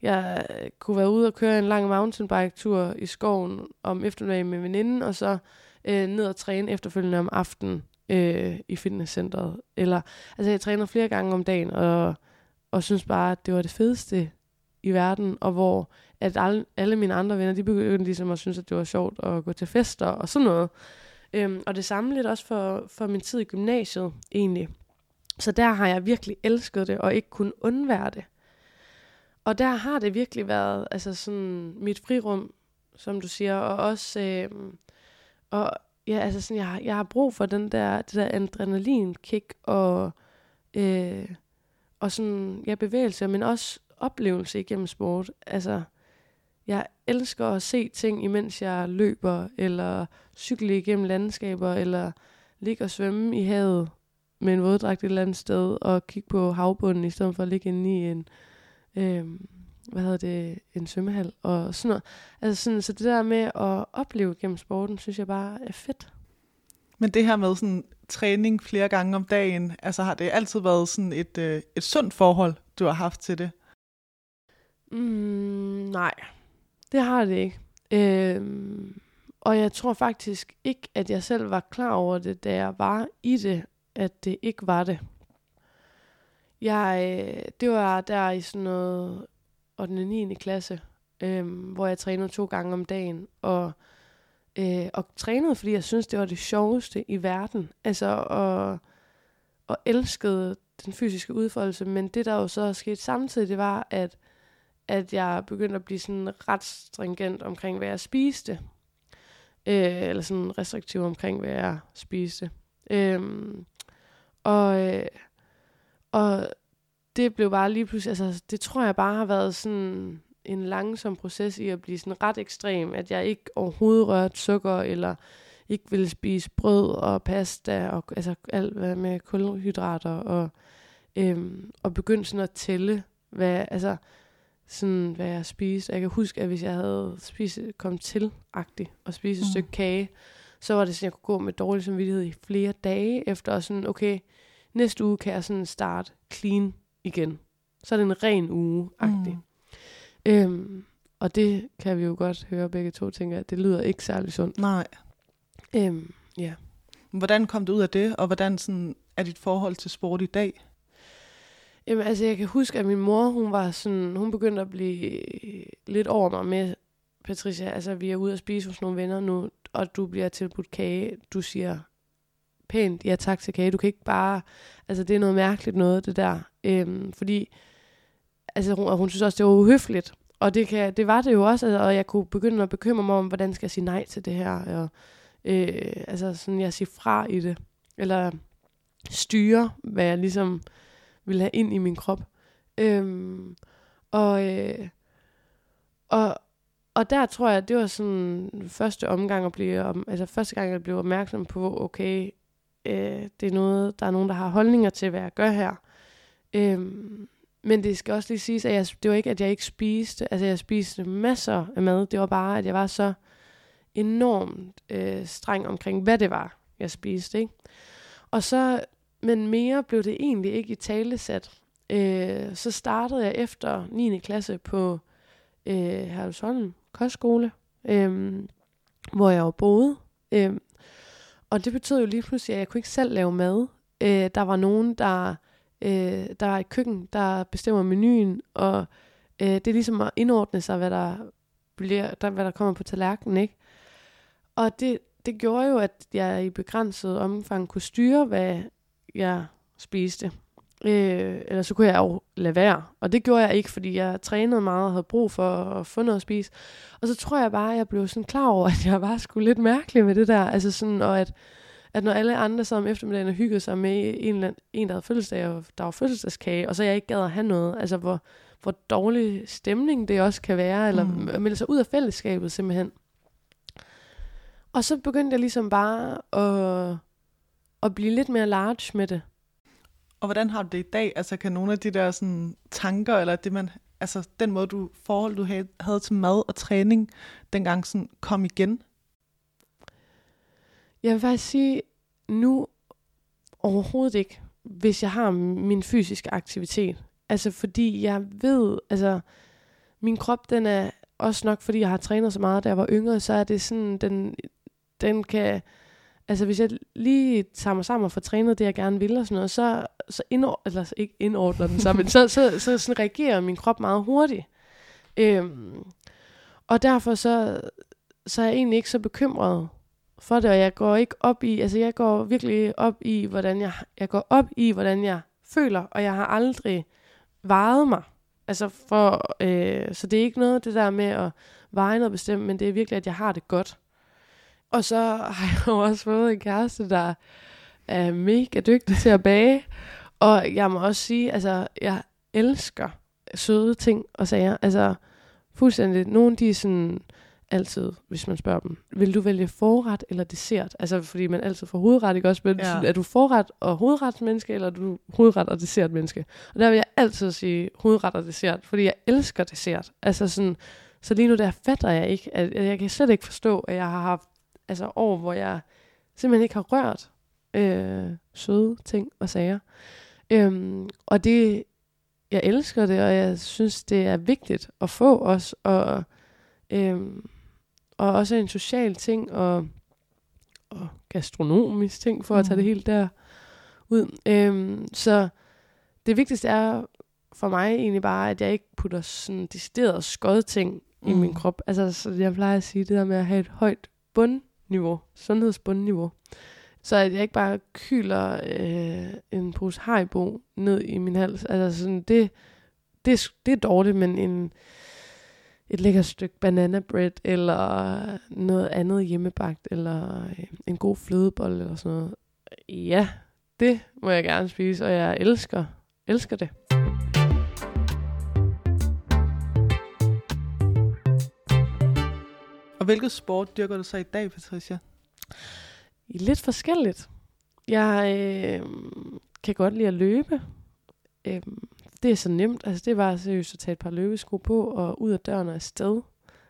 jeg kunne være ude og køre en lang mountainbike-tur i skoven om eftermiddagen med veninden, og så øh, ned og træne efterfølgende om aftenen øh, i fitnesscenteret. Eller, altså jeg træner flere gange om dagen, og og synes bare, at det var det fedeste i verden, og hvor at alle, alle mine andre venner, de begyndte ligesom at synes, at det var sjovt at gå til fester og sådan noget. Øhm, og det samme lidt også for, for min tid i gymnasiet, egentlig. Så der har jeg virkelig elsket det, og ikke kun undvære det. Og der har det virkelig været altså sådan mit frirum, som du siger, og også øh, og ja, altså sådan, jeg, jeg har brug for den der, det der adrenalinkick og øh, og sådan ja, bevægelse, men også oplevelse igennem sport. Altså, jeg elsker at se ting, imens jeg løber, eller cykle igennem landskaber, eller ligge og svømme i havet med en våddragt et eller andet sted, og kigge på havbunden, i stedet for at ligge inde i en, øh, hvad hedder det, en svømmehal, og sådan noget. Altså sådan, så det der med at opleve gennem sporten, synes jeg bare er fedt. Men det her med sådan træning flere gange om dagen, altså har det altid været sådan et, øh, et sundt forhold, du har haft til det? Mm, nej, det har det ikke. Øhm, og jeg tror faktisk ikke, at jeg selv var klar over det, da jeg var i det, at det ikke var det. Jeg, øh, det var der i sådan noget 8. og 9. klasse, øhm, hvor jeg trænede to gange om dagen, og, øh, og trænede, fordi jeg synes det var det sjoveste i verden. Altså, og, og elskede den fysiske udfoldelse, men det der jo så skete samtidig, det var, at at jeg begyndte at blive sådan ret stringent omkring, hvad jeg spiste. Øh, eller sådan restriktiv omkring, hvad jeg spiste. Øh, og, øh, og det blev bare lige pludselig, altså det tror jeg bare har været sådan en langsom proces i at blive sådan ret ekstrem, at jeg ikke overhovedet rørte sukker, eller ikke ville spise brød og pasta, og altså alt hvad med kulhydrater, og, øhm, og begyndte sådan at tælle, hvad, altså, sådan, hvad jeg spiste. Jeg kan huske, at hvis jeg havde spist, kom til agtigt og spise et mm. stykke kage, så var det sådan, at jeg kunne gå med dårlig samvittighed i flere dage efter, og sådan, okay, næste uge kan jeg sådan starte clean igen. Så er det en ren uge agtig. Mm. Øhm, og det kan vi jo godt høre begge to tænker, at det lyder ikke særlig sundt. Nej. Øhm, ja. Hvordan kom du ud af det, og hvordan sådan, er dit forhold til sport i dag? Jamen, altså, jeg kan huske, at min mor, hun var sådan, hun begyndte at blive lidt over mig med, Patricia, altså, vi er ude at spise hos nogle venner nu, og du bliver tilbudt kage. Du siger pænt, ja tak til kage. Du kan ikke bare, altså, det er noget mærkeligt noget, det der. Øhm, fordi, altså, hun, hun synes også, det var uhøfligt. Og det, kan, det var det jo også, altså, og jeg kunne begynde at bekymre mig om, hvordan skal jeg sige nej til det her. Og, øh, altså, sådan, jeg siger fra i det. Eller styre, hvad jeg ligesom ville have ind i min krop. Øhm, og, øh, og, og der tror jeg, det var sådan første omgang at blive, om, altså første gang jeg blev opmærksom på, okay, øh, det er noget, der er nogen, der har holdninger til, hvad jeg gør her. Øhm, men det skal også lige siges, at jeg, det var ikke, at jeg ikke spiste. Altså, jeg spiste masser af mad. Det var bare, at jeg var så enormt øh, streng omkring, hvad det var, jeg spiste. Ikke? Og så men mere blev det egentlig ikke i talesat. Øh, så startede jeg efter 9. klasse på øh, Herlevsholm Kostskole, øh, hvor jeg jo boede. Øh, og det betød jo lige pludselig, at jeg kunne ikke selv lave mad. Øh, der var nogen, der, øh, der er et køkken, der bestemmer menuen, og øh, det er ligesom at indordne sig, hvad der, bliver, der, hvad der kommer på tallerkenen, ikke? Og det, det gjorde jo, at jeg i begrænset omfang kunne styre, hvad, jeg spiste. Øh, eller så kunne jeg jo lade være. Og det gjorde jeg ikke, fordi jeg trænede meget og havde brug for at få noget at spise. Og så tror jeg bare, at jeg blev sådan klar over, at jeg var sgu lidt mærkelig med det der. Altså sådan, og at, at når alle andre så om eftermiddagen hyggede sig med en, eller en der havde fødselsdag, og der var fødselsdagskage, og så jeg ikke gad at have noget. Altså hvor, hvor dårlig stemning det også kan være, eller mm. melde sig ud af fællesskabet simpelthen. Og så begyndte jeg ligesom bare at at blive lidt mere large med det. Og hvordan har du det i dag? Altså kan nogle af de der sådan, tanker, eller det man, altså den måde, du forhold, du havde, til mad og træning, dengang sådan kom igen? Jeg vil faktisk sige, nu overhovedet ikke, hvis jeg har min fysiske aktivitet. Altså fordi jeg ved, altså min krop, den er også nok, fordi jeg har trænet så meget, da jeg var yngre, så er det sådan, den, den kan, Altså hvis jeg lige tager mig sammen og får trænet det, jeg gerne vil og sådan noget, så, så indord, eller ikke indordner den sig, men så, så, så sådan reagerer min krop meget hurtigt. Øhm, og derfor så, så er jeg egentlig ikke så bekymret for det, og jeg går ikke op i, altså jeg går virkelig op i, hvordan jeg, jeg går op i, hvordan jeg føler, og jeg har aldrig varet mig. Altså for, øh, så det er ikke noget det der med at veje noget bestemt, men det er virkelig, at jeg har det godt. Og så har jeg jo også fået en kæreste, der er mega dygtig til at bage. Og jeg må også sige, altså, jeg elsker søde ting og sager. Altså, fuldstændig. Nogle de er sådan altid, hvis man spørger dem, vil du vælge forret eller dessert? Altså, fordi man altid får hovedret, ikke også? Men ja. er du forret og hovedretsmenneske, eller er du hovedret og dessertmenneske? Og der vil jeg altid sige hovedret og dessert, fordi jeg elsker dessert. Altså sådan, så lige nu der fatter jeg ikke, at jeg kan slet ikke forstå, at jeg har haft altså år, hvor jeg simpelthen ikke har rørt øh, søde ting og sager. Øhm, og det, jeg elsker det, og jeg synes, det er vigtigt at få os, og, øhm, og også en social ting, og, og gastronomisk ting, for mm. at tage det mm. helt der ud. Øhm, så det vigtigste er for mig egentlig bare, at jeg ikke putter sådan decideret skød ting mm. i min mm. krop. Altså, så jeg plejer at sige det der med at have et højt niveau, sundhedsbundniveau. Så at jeg ikke bare kyler øh, en pose haribo ned i min hals. Altså sådan, det, det, det er dårligt, men en, et lækkert stykke banana bread, eller noget andet hjemmebagt, eller øh, en god flødebold, eller sådan noget. Ja, det må jeg gerne spise, og jeg elsker, elsker det. Hvilket sport dyrker du så i dag, Patricia? Lidt forskelligt. Jeg øh, kan godt lide at løbe. Øh, det er så nemt. Altså, det var seriøst at tage et par løbesko på og ud af døren og afsted.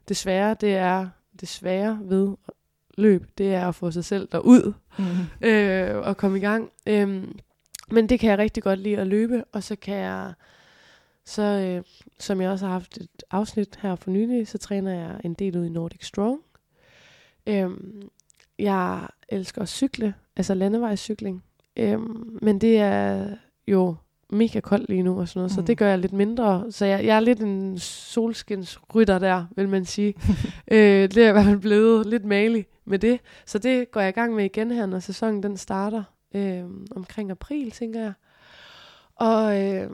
Desværre, det er desværre ved løb, det er at få sig selv derud mm. øh, og komme i gang. Øh, men det kan jeg rigtig godt lide at løbe, og så kan jeg, så øh, som jeg også har haft et afsnit her for nylig, så træner jeg en del ud i Nordic Strong. Øh, jeg elsker at cykle, altså landevejscykling. Øhm, men det er jo mega koldt lige nu og sådan noget, mm. så det gør jeg lidt mindre. Så jeg, jeg er lidt en solskinsrytter der, vil man sige. øh, det er i hvert fald blevet lidt malig med det. Så det går jeg i gang med igen her, når sæsonen den starter øh, omkring april, tænker jeg. Og, øh,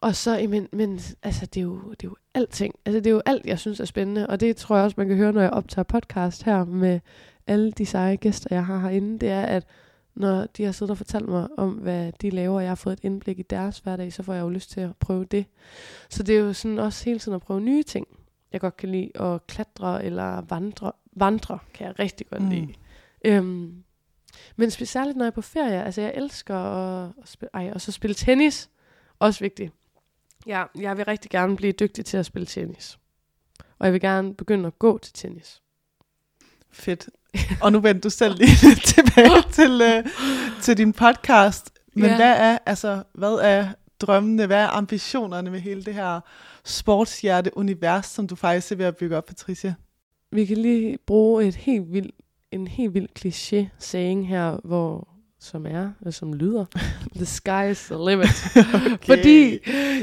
og så, men, men altså, det er, jo, det er jo alting. Altså, det er jo alt, jeg synes er spændende. Og det tror jeg også, man kan høre, når jeg optager podcast her med alle de seje gæster, jeg har herinde, det er, at når de har siddet og fortalt mig om, hvad de laver, og jeg har fået et indblik i deres hverdag, så får jeg jo lyst til at prøve det. Så det er jo sådan også hele tiden at prøve nye ting. Jeg godt kan lide at klatre eller vandre. Vandre kan jeg rigtig godt mm. lide. Øhm, men specielt når jeg er på ferie, altså jeg elsker at, at spille, ej, og så spille tennis. Også vigtigt. Ja, jeg vil rigtig gerne blive dygtig til at spille tennis. Og jeg vil gerne begynde at gå til tennis. Fedt. Og nu vender du selv lige tilbage til, uh, til din podcast. Men ja. hvad er, altså, hvad er drømmene, hvad er ambitionerne med hele det her sportshjerte-univers, som du faktisk er ved at bygge op, Patricia? Vi kan lige bruge et helt vild, en helt vild kliché-saying her, hvor som er, og som lyder, the sky is the limit. okay. Fordi,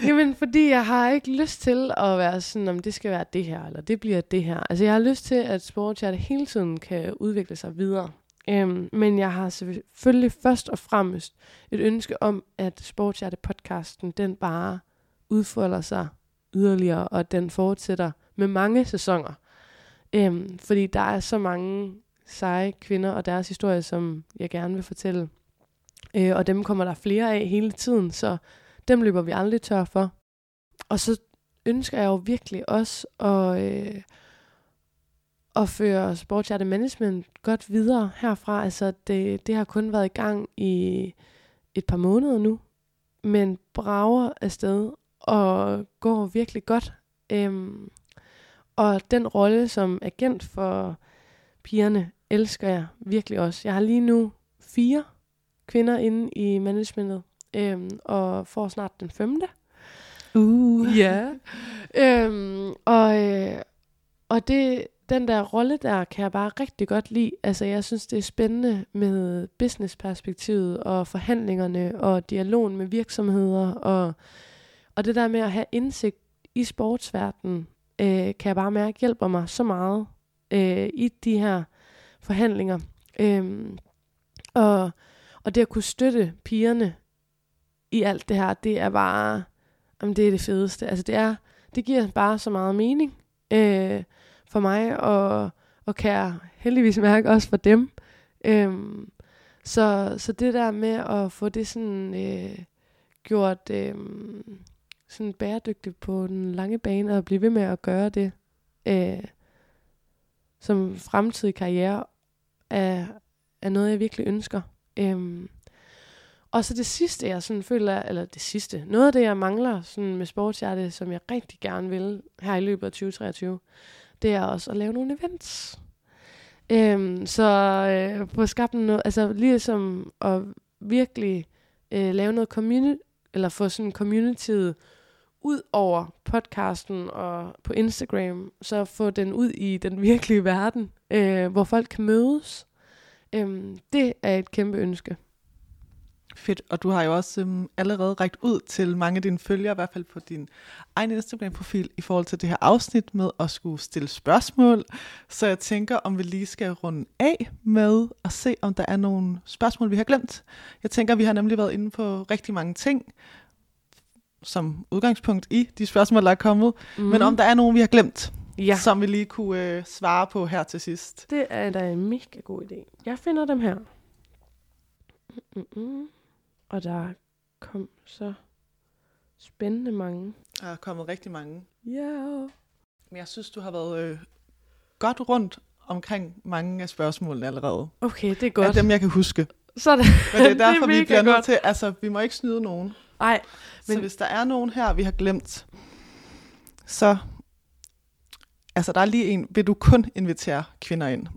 jamen, fordi jeg har ikke lyst til at være sådan, om det skal være det her, eller det bliver det her. Altså jeg har lyst til, at sportshjerte hele tiden kan udvikle sig videre. Um, men jeg har selvfølgelig først og fremmest et ønske om, at sportshjerte-podcasten, den bare udfolder sig yderligere, og den fortsætter med mange sæsoner. Um, fordi der er så mange seje kvinder og deres historie, som jeg gerne vil fortælle. Øh, og dem kommer der flere af hele tiden, så dem løber vi aldrig tør for. Og så ønsker jeg jo virkelig også at, øh, at føre Sportshjerte Management godt videre herfra. Altså det, det har kun været i gang i et par måneder nu, men brager afsted og går virkelig godt. Øhm, og den rolle som agent for pigerne elsker jeg virkelig også. Jeg har lige nu fire kvinder inde i managementet, øhm, og får snart den femte. Uh. Ja. øhm, og, øh, og det, den der rolle der kan jeg bare rigtig godt lide. Altså jeg synes, det er spændende med businessperspektivet og forhandlingerne og dialogen med virksomheder og, og det der med at have indsigt i sportsverdenen, øh, kan jeg bare mærke hjælper mig så meget øh, i de her forhandlinger. Øhm, og, og det at kunne støtte pigerne i alt det her, det er bare, jamen det er det fedeste. Altså det er, det giver bare så meget mening øh, for mig, og, og kan jeg heldigvis mærke også for dem. Øhm, så, så det der med at få det sådan øh, gjort øh, sådan bæredygtigt på den lange bane, og blive ved med at gøre det øh, som fremtidig karriere, er, er noget, jeg virkelig ønsker. Øhm, og så det sidste, jeg sådan føler, eller det sidste, noget af det, jeg mangler sådan med sportshjerte, som jeg rigtig gerne vil her i løbet af 2023, det er også at lave nogle events. Øhm, så øh, på skabt noget, altså ligesom at virkelig øh, lave noget community, eller få sådan communityet ud over podcasten og på Instagram, så få den ud i den virkelige verden, øh, hvor folk kan mødes. Øhm, det er et kæmpe ønske. Fedt, og du har jo også øhm, allerede rækket ud til mange af dine følgere, i hvert fald på din egen Instagram-profil, i forhold til det her afsnit med at skulle stille spørgsmål. Så jeg tænker, om vi lige skal runde af med at se, om der er nogle spørgsmål, vi har glemt. Jeg tænker, vi har nemlig været inde på rigtig mange ting, som udgangspunkt i de spørgsmål, der er kommet. Mm. Men om der er nogen, vi har glemt, ja. som vi lige kunne øh, svare på her til sidst. Det er da en mega god idé. Jeg finder dem her. Mm-mm. Og der kom så spændende mange. Der er kommet rigtig mange. Ja. Yeah. Men jeg synes, du har været øh, godt rundt omkring mange af spørgsmålene allerede. Okay, det er godt. Af dem, jeg kan huske. Så det, Men det er derfor, det er vi bliver nødt til, altså, vi må ikke snyde nogen. Nej. Men... Så hvis der er nogen her, vi har glemt, så, altså der er lige en, vil du kun invitere kvinder ind?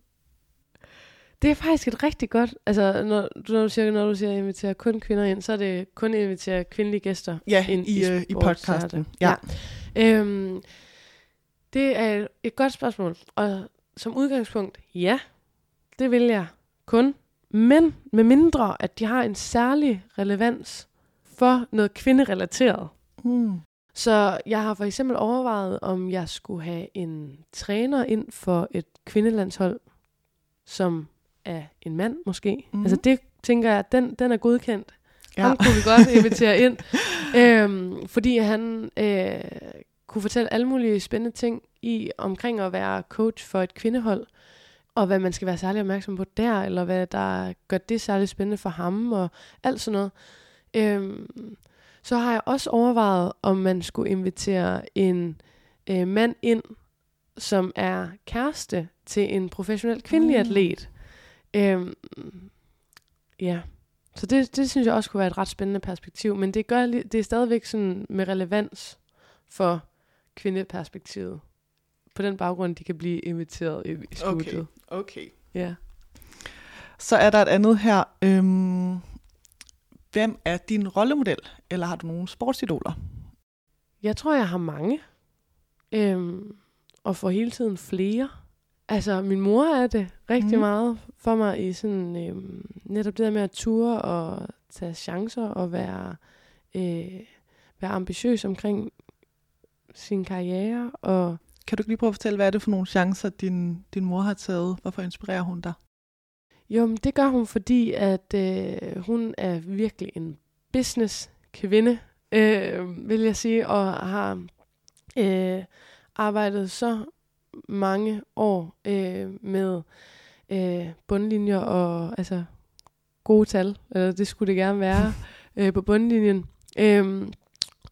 Det er faktisk et rigtig godt, altså når, når du siger, når du siger invitere kun kvinder ind, så er det kun invitere kvindelige gæster ja, ind i, i, i podcasten. Ja. ja. Øhm, det er et, et godt spørgsmål, og som udgangspunkt, ja, det vil jeg kun, men med mindre, at de har en særlig relevans for noget kvinderelateret. Mm. Så jeg har for eksempel overvejet, om jeg skulle have en træner ind for et kvindelandshold, som er en mand måske. Mm. Altså det tænker jeg, den, den er godkendt. Ja. Ham kunne vi godt invitere ind, øhm, fordi han øh, kunne fortælle alle mulige spændende ting i omkring at være coach for et kvindehold, og hvad man skal være særlig opmærksom på der, eller hvad der gør det særlig spændende for ham, og alt sådan noget. Øhm, så har jeg også overvejet, om man skulle invitere en øh, mand ind, som er kæreste til en professionel kvindelig mm. atlet. Øhm, ja, så det, det synes jeg også kunne være et ret spændende perspektiv, men det, gør, det er stadigvæk sådan med relevans for kvindeperspektivet. På den baggrund, de kan blive inviteret i, i studiet. Okay, okay. Ja. Så er der et andet her. Øhm, hvem er din rollemodel, eller har du nogle sportsidoler? Jeg tror, jeg har mange. Øhm, og får hele tiden flere. Altså, min mor er det rigtig mm. meget for mig i sådan øhm, netop det der med at ture og tage chancer og være, øh, være ambitiøs omkring sin karriere. Og kan du ikke lige prøve at fortælle, hvad er det for nogle chancer, din, din mor har taget? Hvorfor inspirerer hun dig? Jo, men det gør hun, fordi at øh, hun er virkelig en business kvinde, øh, vil jeg sige, og har øh, arbejdet så mange år øh, med øh, bundlinjer og altså gode tal, eller det skulle det gerne være øh, på bundlinjen. Øh,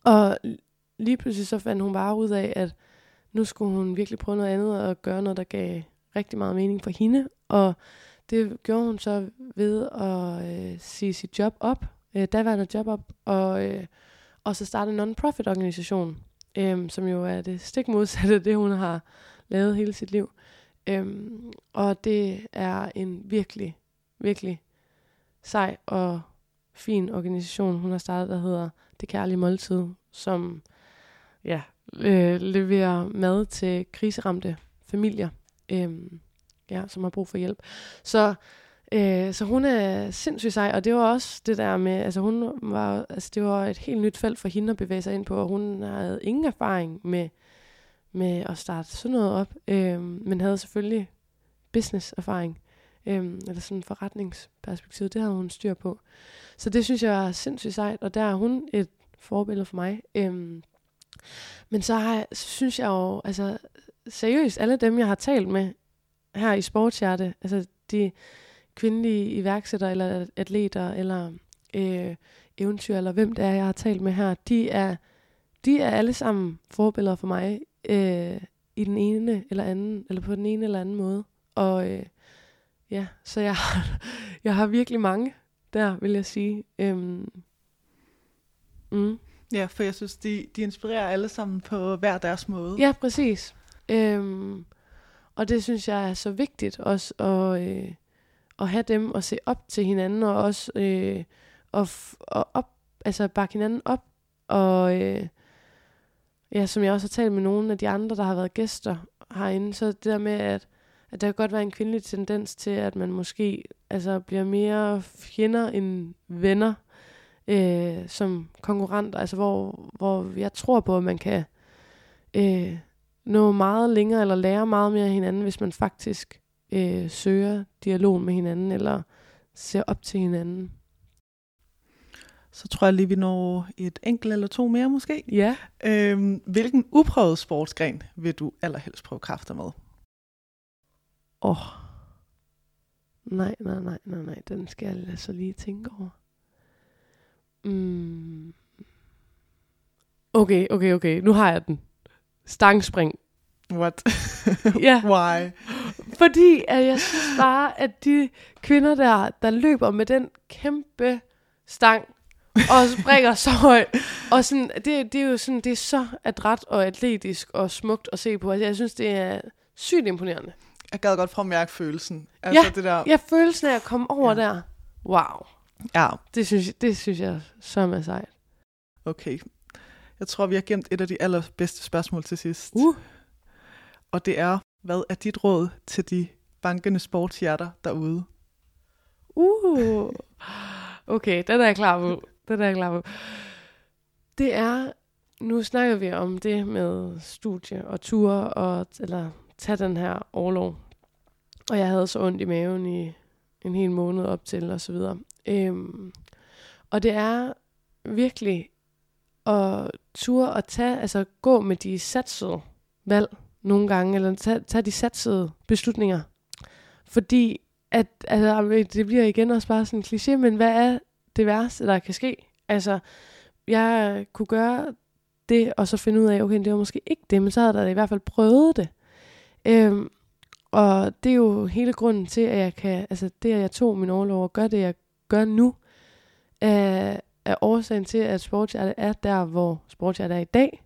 og lige pludselig så fandt hun bare ud af, at nu skulle hun virkelig prøve noget andet og gøre noget, der gav rigtig meget mening for hende. Og det gjorde hun så ved at øh, sige sit job op, øh, daværende job op, og, øh, og så starte en non-profit organisation, øh, som jo er det stik modsatte af det, hun har lavet hele sit liv. Øh, og det er en virkelig, virkelig sej og fin organisation, hun har startet, der hedder Det Kærlige Måltid, som ja, øh, leverer mad til kriseramte familier Øh, ja, som har brug for hjælp. Så, øh, så hun er sindssygt sej, og det var også det der med, altså hun var, altså det var et helt nyt felt for hende at bevæge sig ind på, og hun havde ingen erfaring med, med at starte sådan noget op, øh, men havde selvfølgelig business-erfaring, øh, eller sådan forretningsperspektiv, det havde hun styr på. Så det synes jeg er sindssygt sejt, og der er hun et forbillede for mig. Øh, men så, har jeg, så synes jeg jo, altså seriøst, alle dem, jeg har talt med her i Sportshjerte, altså de kvindelige iværksættere, eller atleter, eller øh, eventyr, eller hvem det er, jeg har talt med her, de er, de er alle sammen forbilleder for mig øh, i den ene eller anden, eller på den ene eller anden måde. Og øh, ja, så jeg har, jeg har virkelig mange der, vil jeg sige. Øhm, mm. Ja, for jeg synes, de, de inspirerer alle sammen på hver deres måde. Ja, præcis. Øhm, og det synes jeg er så vigtigt også at, øh, at have dem og se op til hinanden, og også øh, og, og op, altså bakke hinanden op. Og øh, ja, som jeg også har talt med nogle af de andre, der har været gæster herinde, så det der med, at, at der kan godt være en kvindelig tendens til, at man måske altså, bliver mere fjender end venner øh, som konkurrenter, altså hvor, hvor jeg tror på, at man kan øh, nå meget længere eller lære meget mere af hinanden, hvis man faktisk øh, søger dialog med hinanden eller ser op til hinanden. Så tror jeg lige, vi når et enkelt eller to mere måske. Ja. Øhm, hvilken uprøvet sportsgren vil du allerhelst prøve kræfter med? Åh. Oh. Nej, nej, nej, nej, nej. Den skal jeg så lige tænke over. Mm. Okay, okay, okay. Nu har jeg den. Stangspring. What? ja. Why? Fordi at jeg synes bare, at de kvinder der, der løber med den kæmpe stang, og springer så højt. Og sådan, det, det er jo sådan, det er så adræt og atletisk og smukt at se på. Altså, jeg synes, det er sygt imponerende. Jeg gad godt fra at mærke følelsen. Altså, ja, det der... ja, følelsen af at komme over ja. der. Wow. Ja. Det synes, det synes jeg så er sejt. Okay. Jeg tror, vi har gemt et af de allerbedste spørgsmål til sidst. Uh. Og det er, hvad er dit råd til de bankende sportshjerter derude? Uh. Okay, den er jeg klar på. Den er jeg klar på. Det er, nu snakker vi om det med studie og ture, og, eller tage den her overlov. Og jeg havde så ondt i maven i en hel måned op til, og så videre. Øhm, og det er virkelig at ture at tage, altså gå med de satsede valg nogle gange, eller tage, tage de satsede beslutninger. Fordi at, altså, det bliver igen også bare sådan en kliché, men hvad er det værste, der kan ske? Altså, jeg kunne gøre det, og så finde ud af, okay, det var måske ikke det, men så havde der i hvert fald prøvet det. Øhm, og det er jo hele grunden til, at jeg kan, altså det, at jeg tog min overlov og gør det, jeg gør nu, øh, er årsagen til, at sportshjertet er der, hvor sportshjertet er i dag.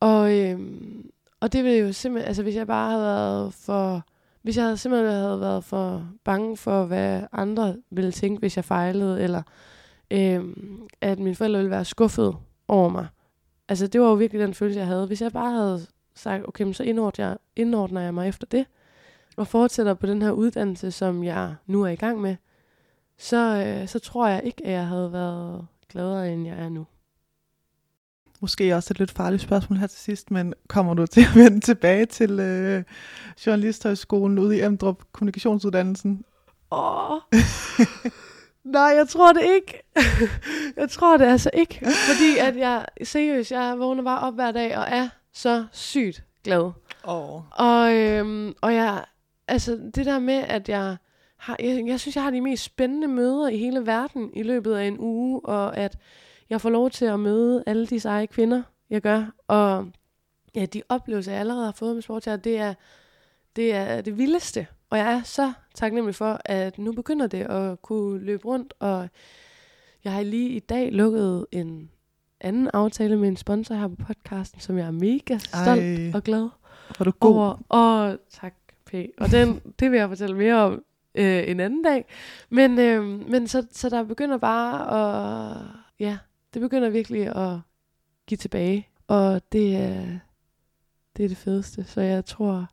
Og, øhm, og det ville jo simpelthen, altså hvis jeg bare havde været for, hvis jeg havde simpelthen havde været for bange for, hvad andre ville tænke, hvis jeg fejlede, eller øhm, at mine forældre ville være skuffet over mig. Altså det var jo virkelig den følelse, jeg havde. Hvis jeg bare havde sagt, okay, så indordner jeg, indordner jeg mig efter det, og fortsætter på den her uddannelse, som jeg nu er i gang med, så, øh, så tror jeg ikke, at jeg havde været gladere, end jeg er nu. Måske også et lidt farligt spørgsmål her til sidst, men kommer du til at vende tilbage til øh, Journalisthøjskolen ude i Emdrup, kommunikationsuddannelsen? Åh, oh. nej, jeg tror det ikke. jeg tror det altså ikke, fordi at jeg, seriøst, jeg vågner bare op hver dag og er så sygt glad. Oh. Og, øhm, og jeg, altså det der med, at jeg har, jeg, jeg synes, jeg har de mest spændende møder i hele verden i løbet af en uge, og at jeg får lov til at møde alle de seje kvinder, jeg gør. Og ja, de oplevelser, jeg allerede har fået med sportsjert, det er, det er det vildeste. Og jeg er så taknemmelig for, at nu begynder det at kunne løbe rundt, og jeg har lige i dag lukket en anden aftale med en sponsor her på podcasten, som jeg er mega stolt Ej, og glad var du god. over. Og tak, P. Og den, det vil jeg fortælle mere om øh, en anden dag. Men, øh, men så, så der begynder bare at... Ja, det begynder virkelig at give tilbage. Og det er, det er det fedeste. Så jeg tror,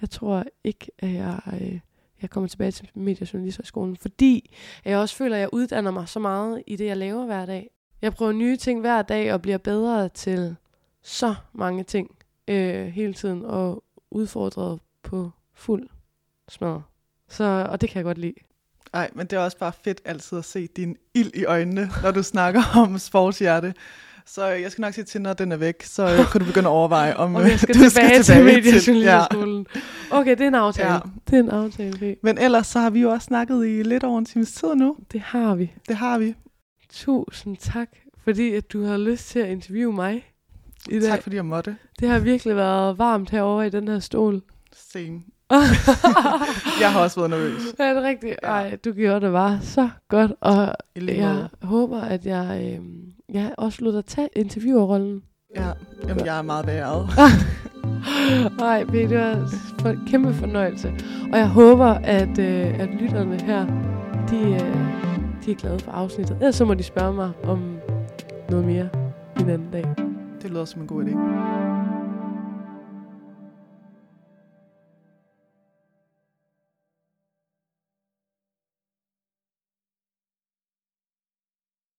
Jeg tror ikke, at jeg, øh, jeg kommer tilbage til mediejournalisterskolen, fordi jeg også føler, at jeg uddanner mig så meget i det, jeg laver hver dag. Jeg prøver nye ting hver dag og bliver bedre til så mange ting øh, hele tiden og udfordret på fuld smad. Så, og det kan jeg godt lide. Ej, men det er også bare fedt altid at se din ild i øjnene, når du snakker om sportshjerte. Så jeg skal nok sige til, når den er væk, så øh, kan du begynde at overveje, om Og jeg skal du tilbage, skal tilbage til til. Ja. Okay, det er en aftale. Ja. Det er en aftale, okay. Men ellers så har vi jo også snakket i lidt over en times tid nu. Det har vi. Det har vi. Tusind tak, fordi at du har lyst til at interviewe mig i dag. Tak fordi jeg måtte. Det har virkelig været varmt herovre i den her stol. Same. Jeg har også været nervøs. er det rigtigt? Ja. Ej, du gjorde det bare så godt, og jeg håber, at jeg, øh, jeg også lod dig tage interviewerrollen. Ja, jamen jeg er meget været. Nej, det var for, kæmpe fornøjelse. Og jeg håber, at, øh, at lytterne her, de, øh, de er glade for afsnittet. Ellers så må de spørge mig om noget mere en anden dag. Det lyder som en god idé.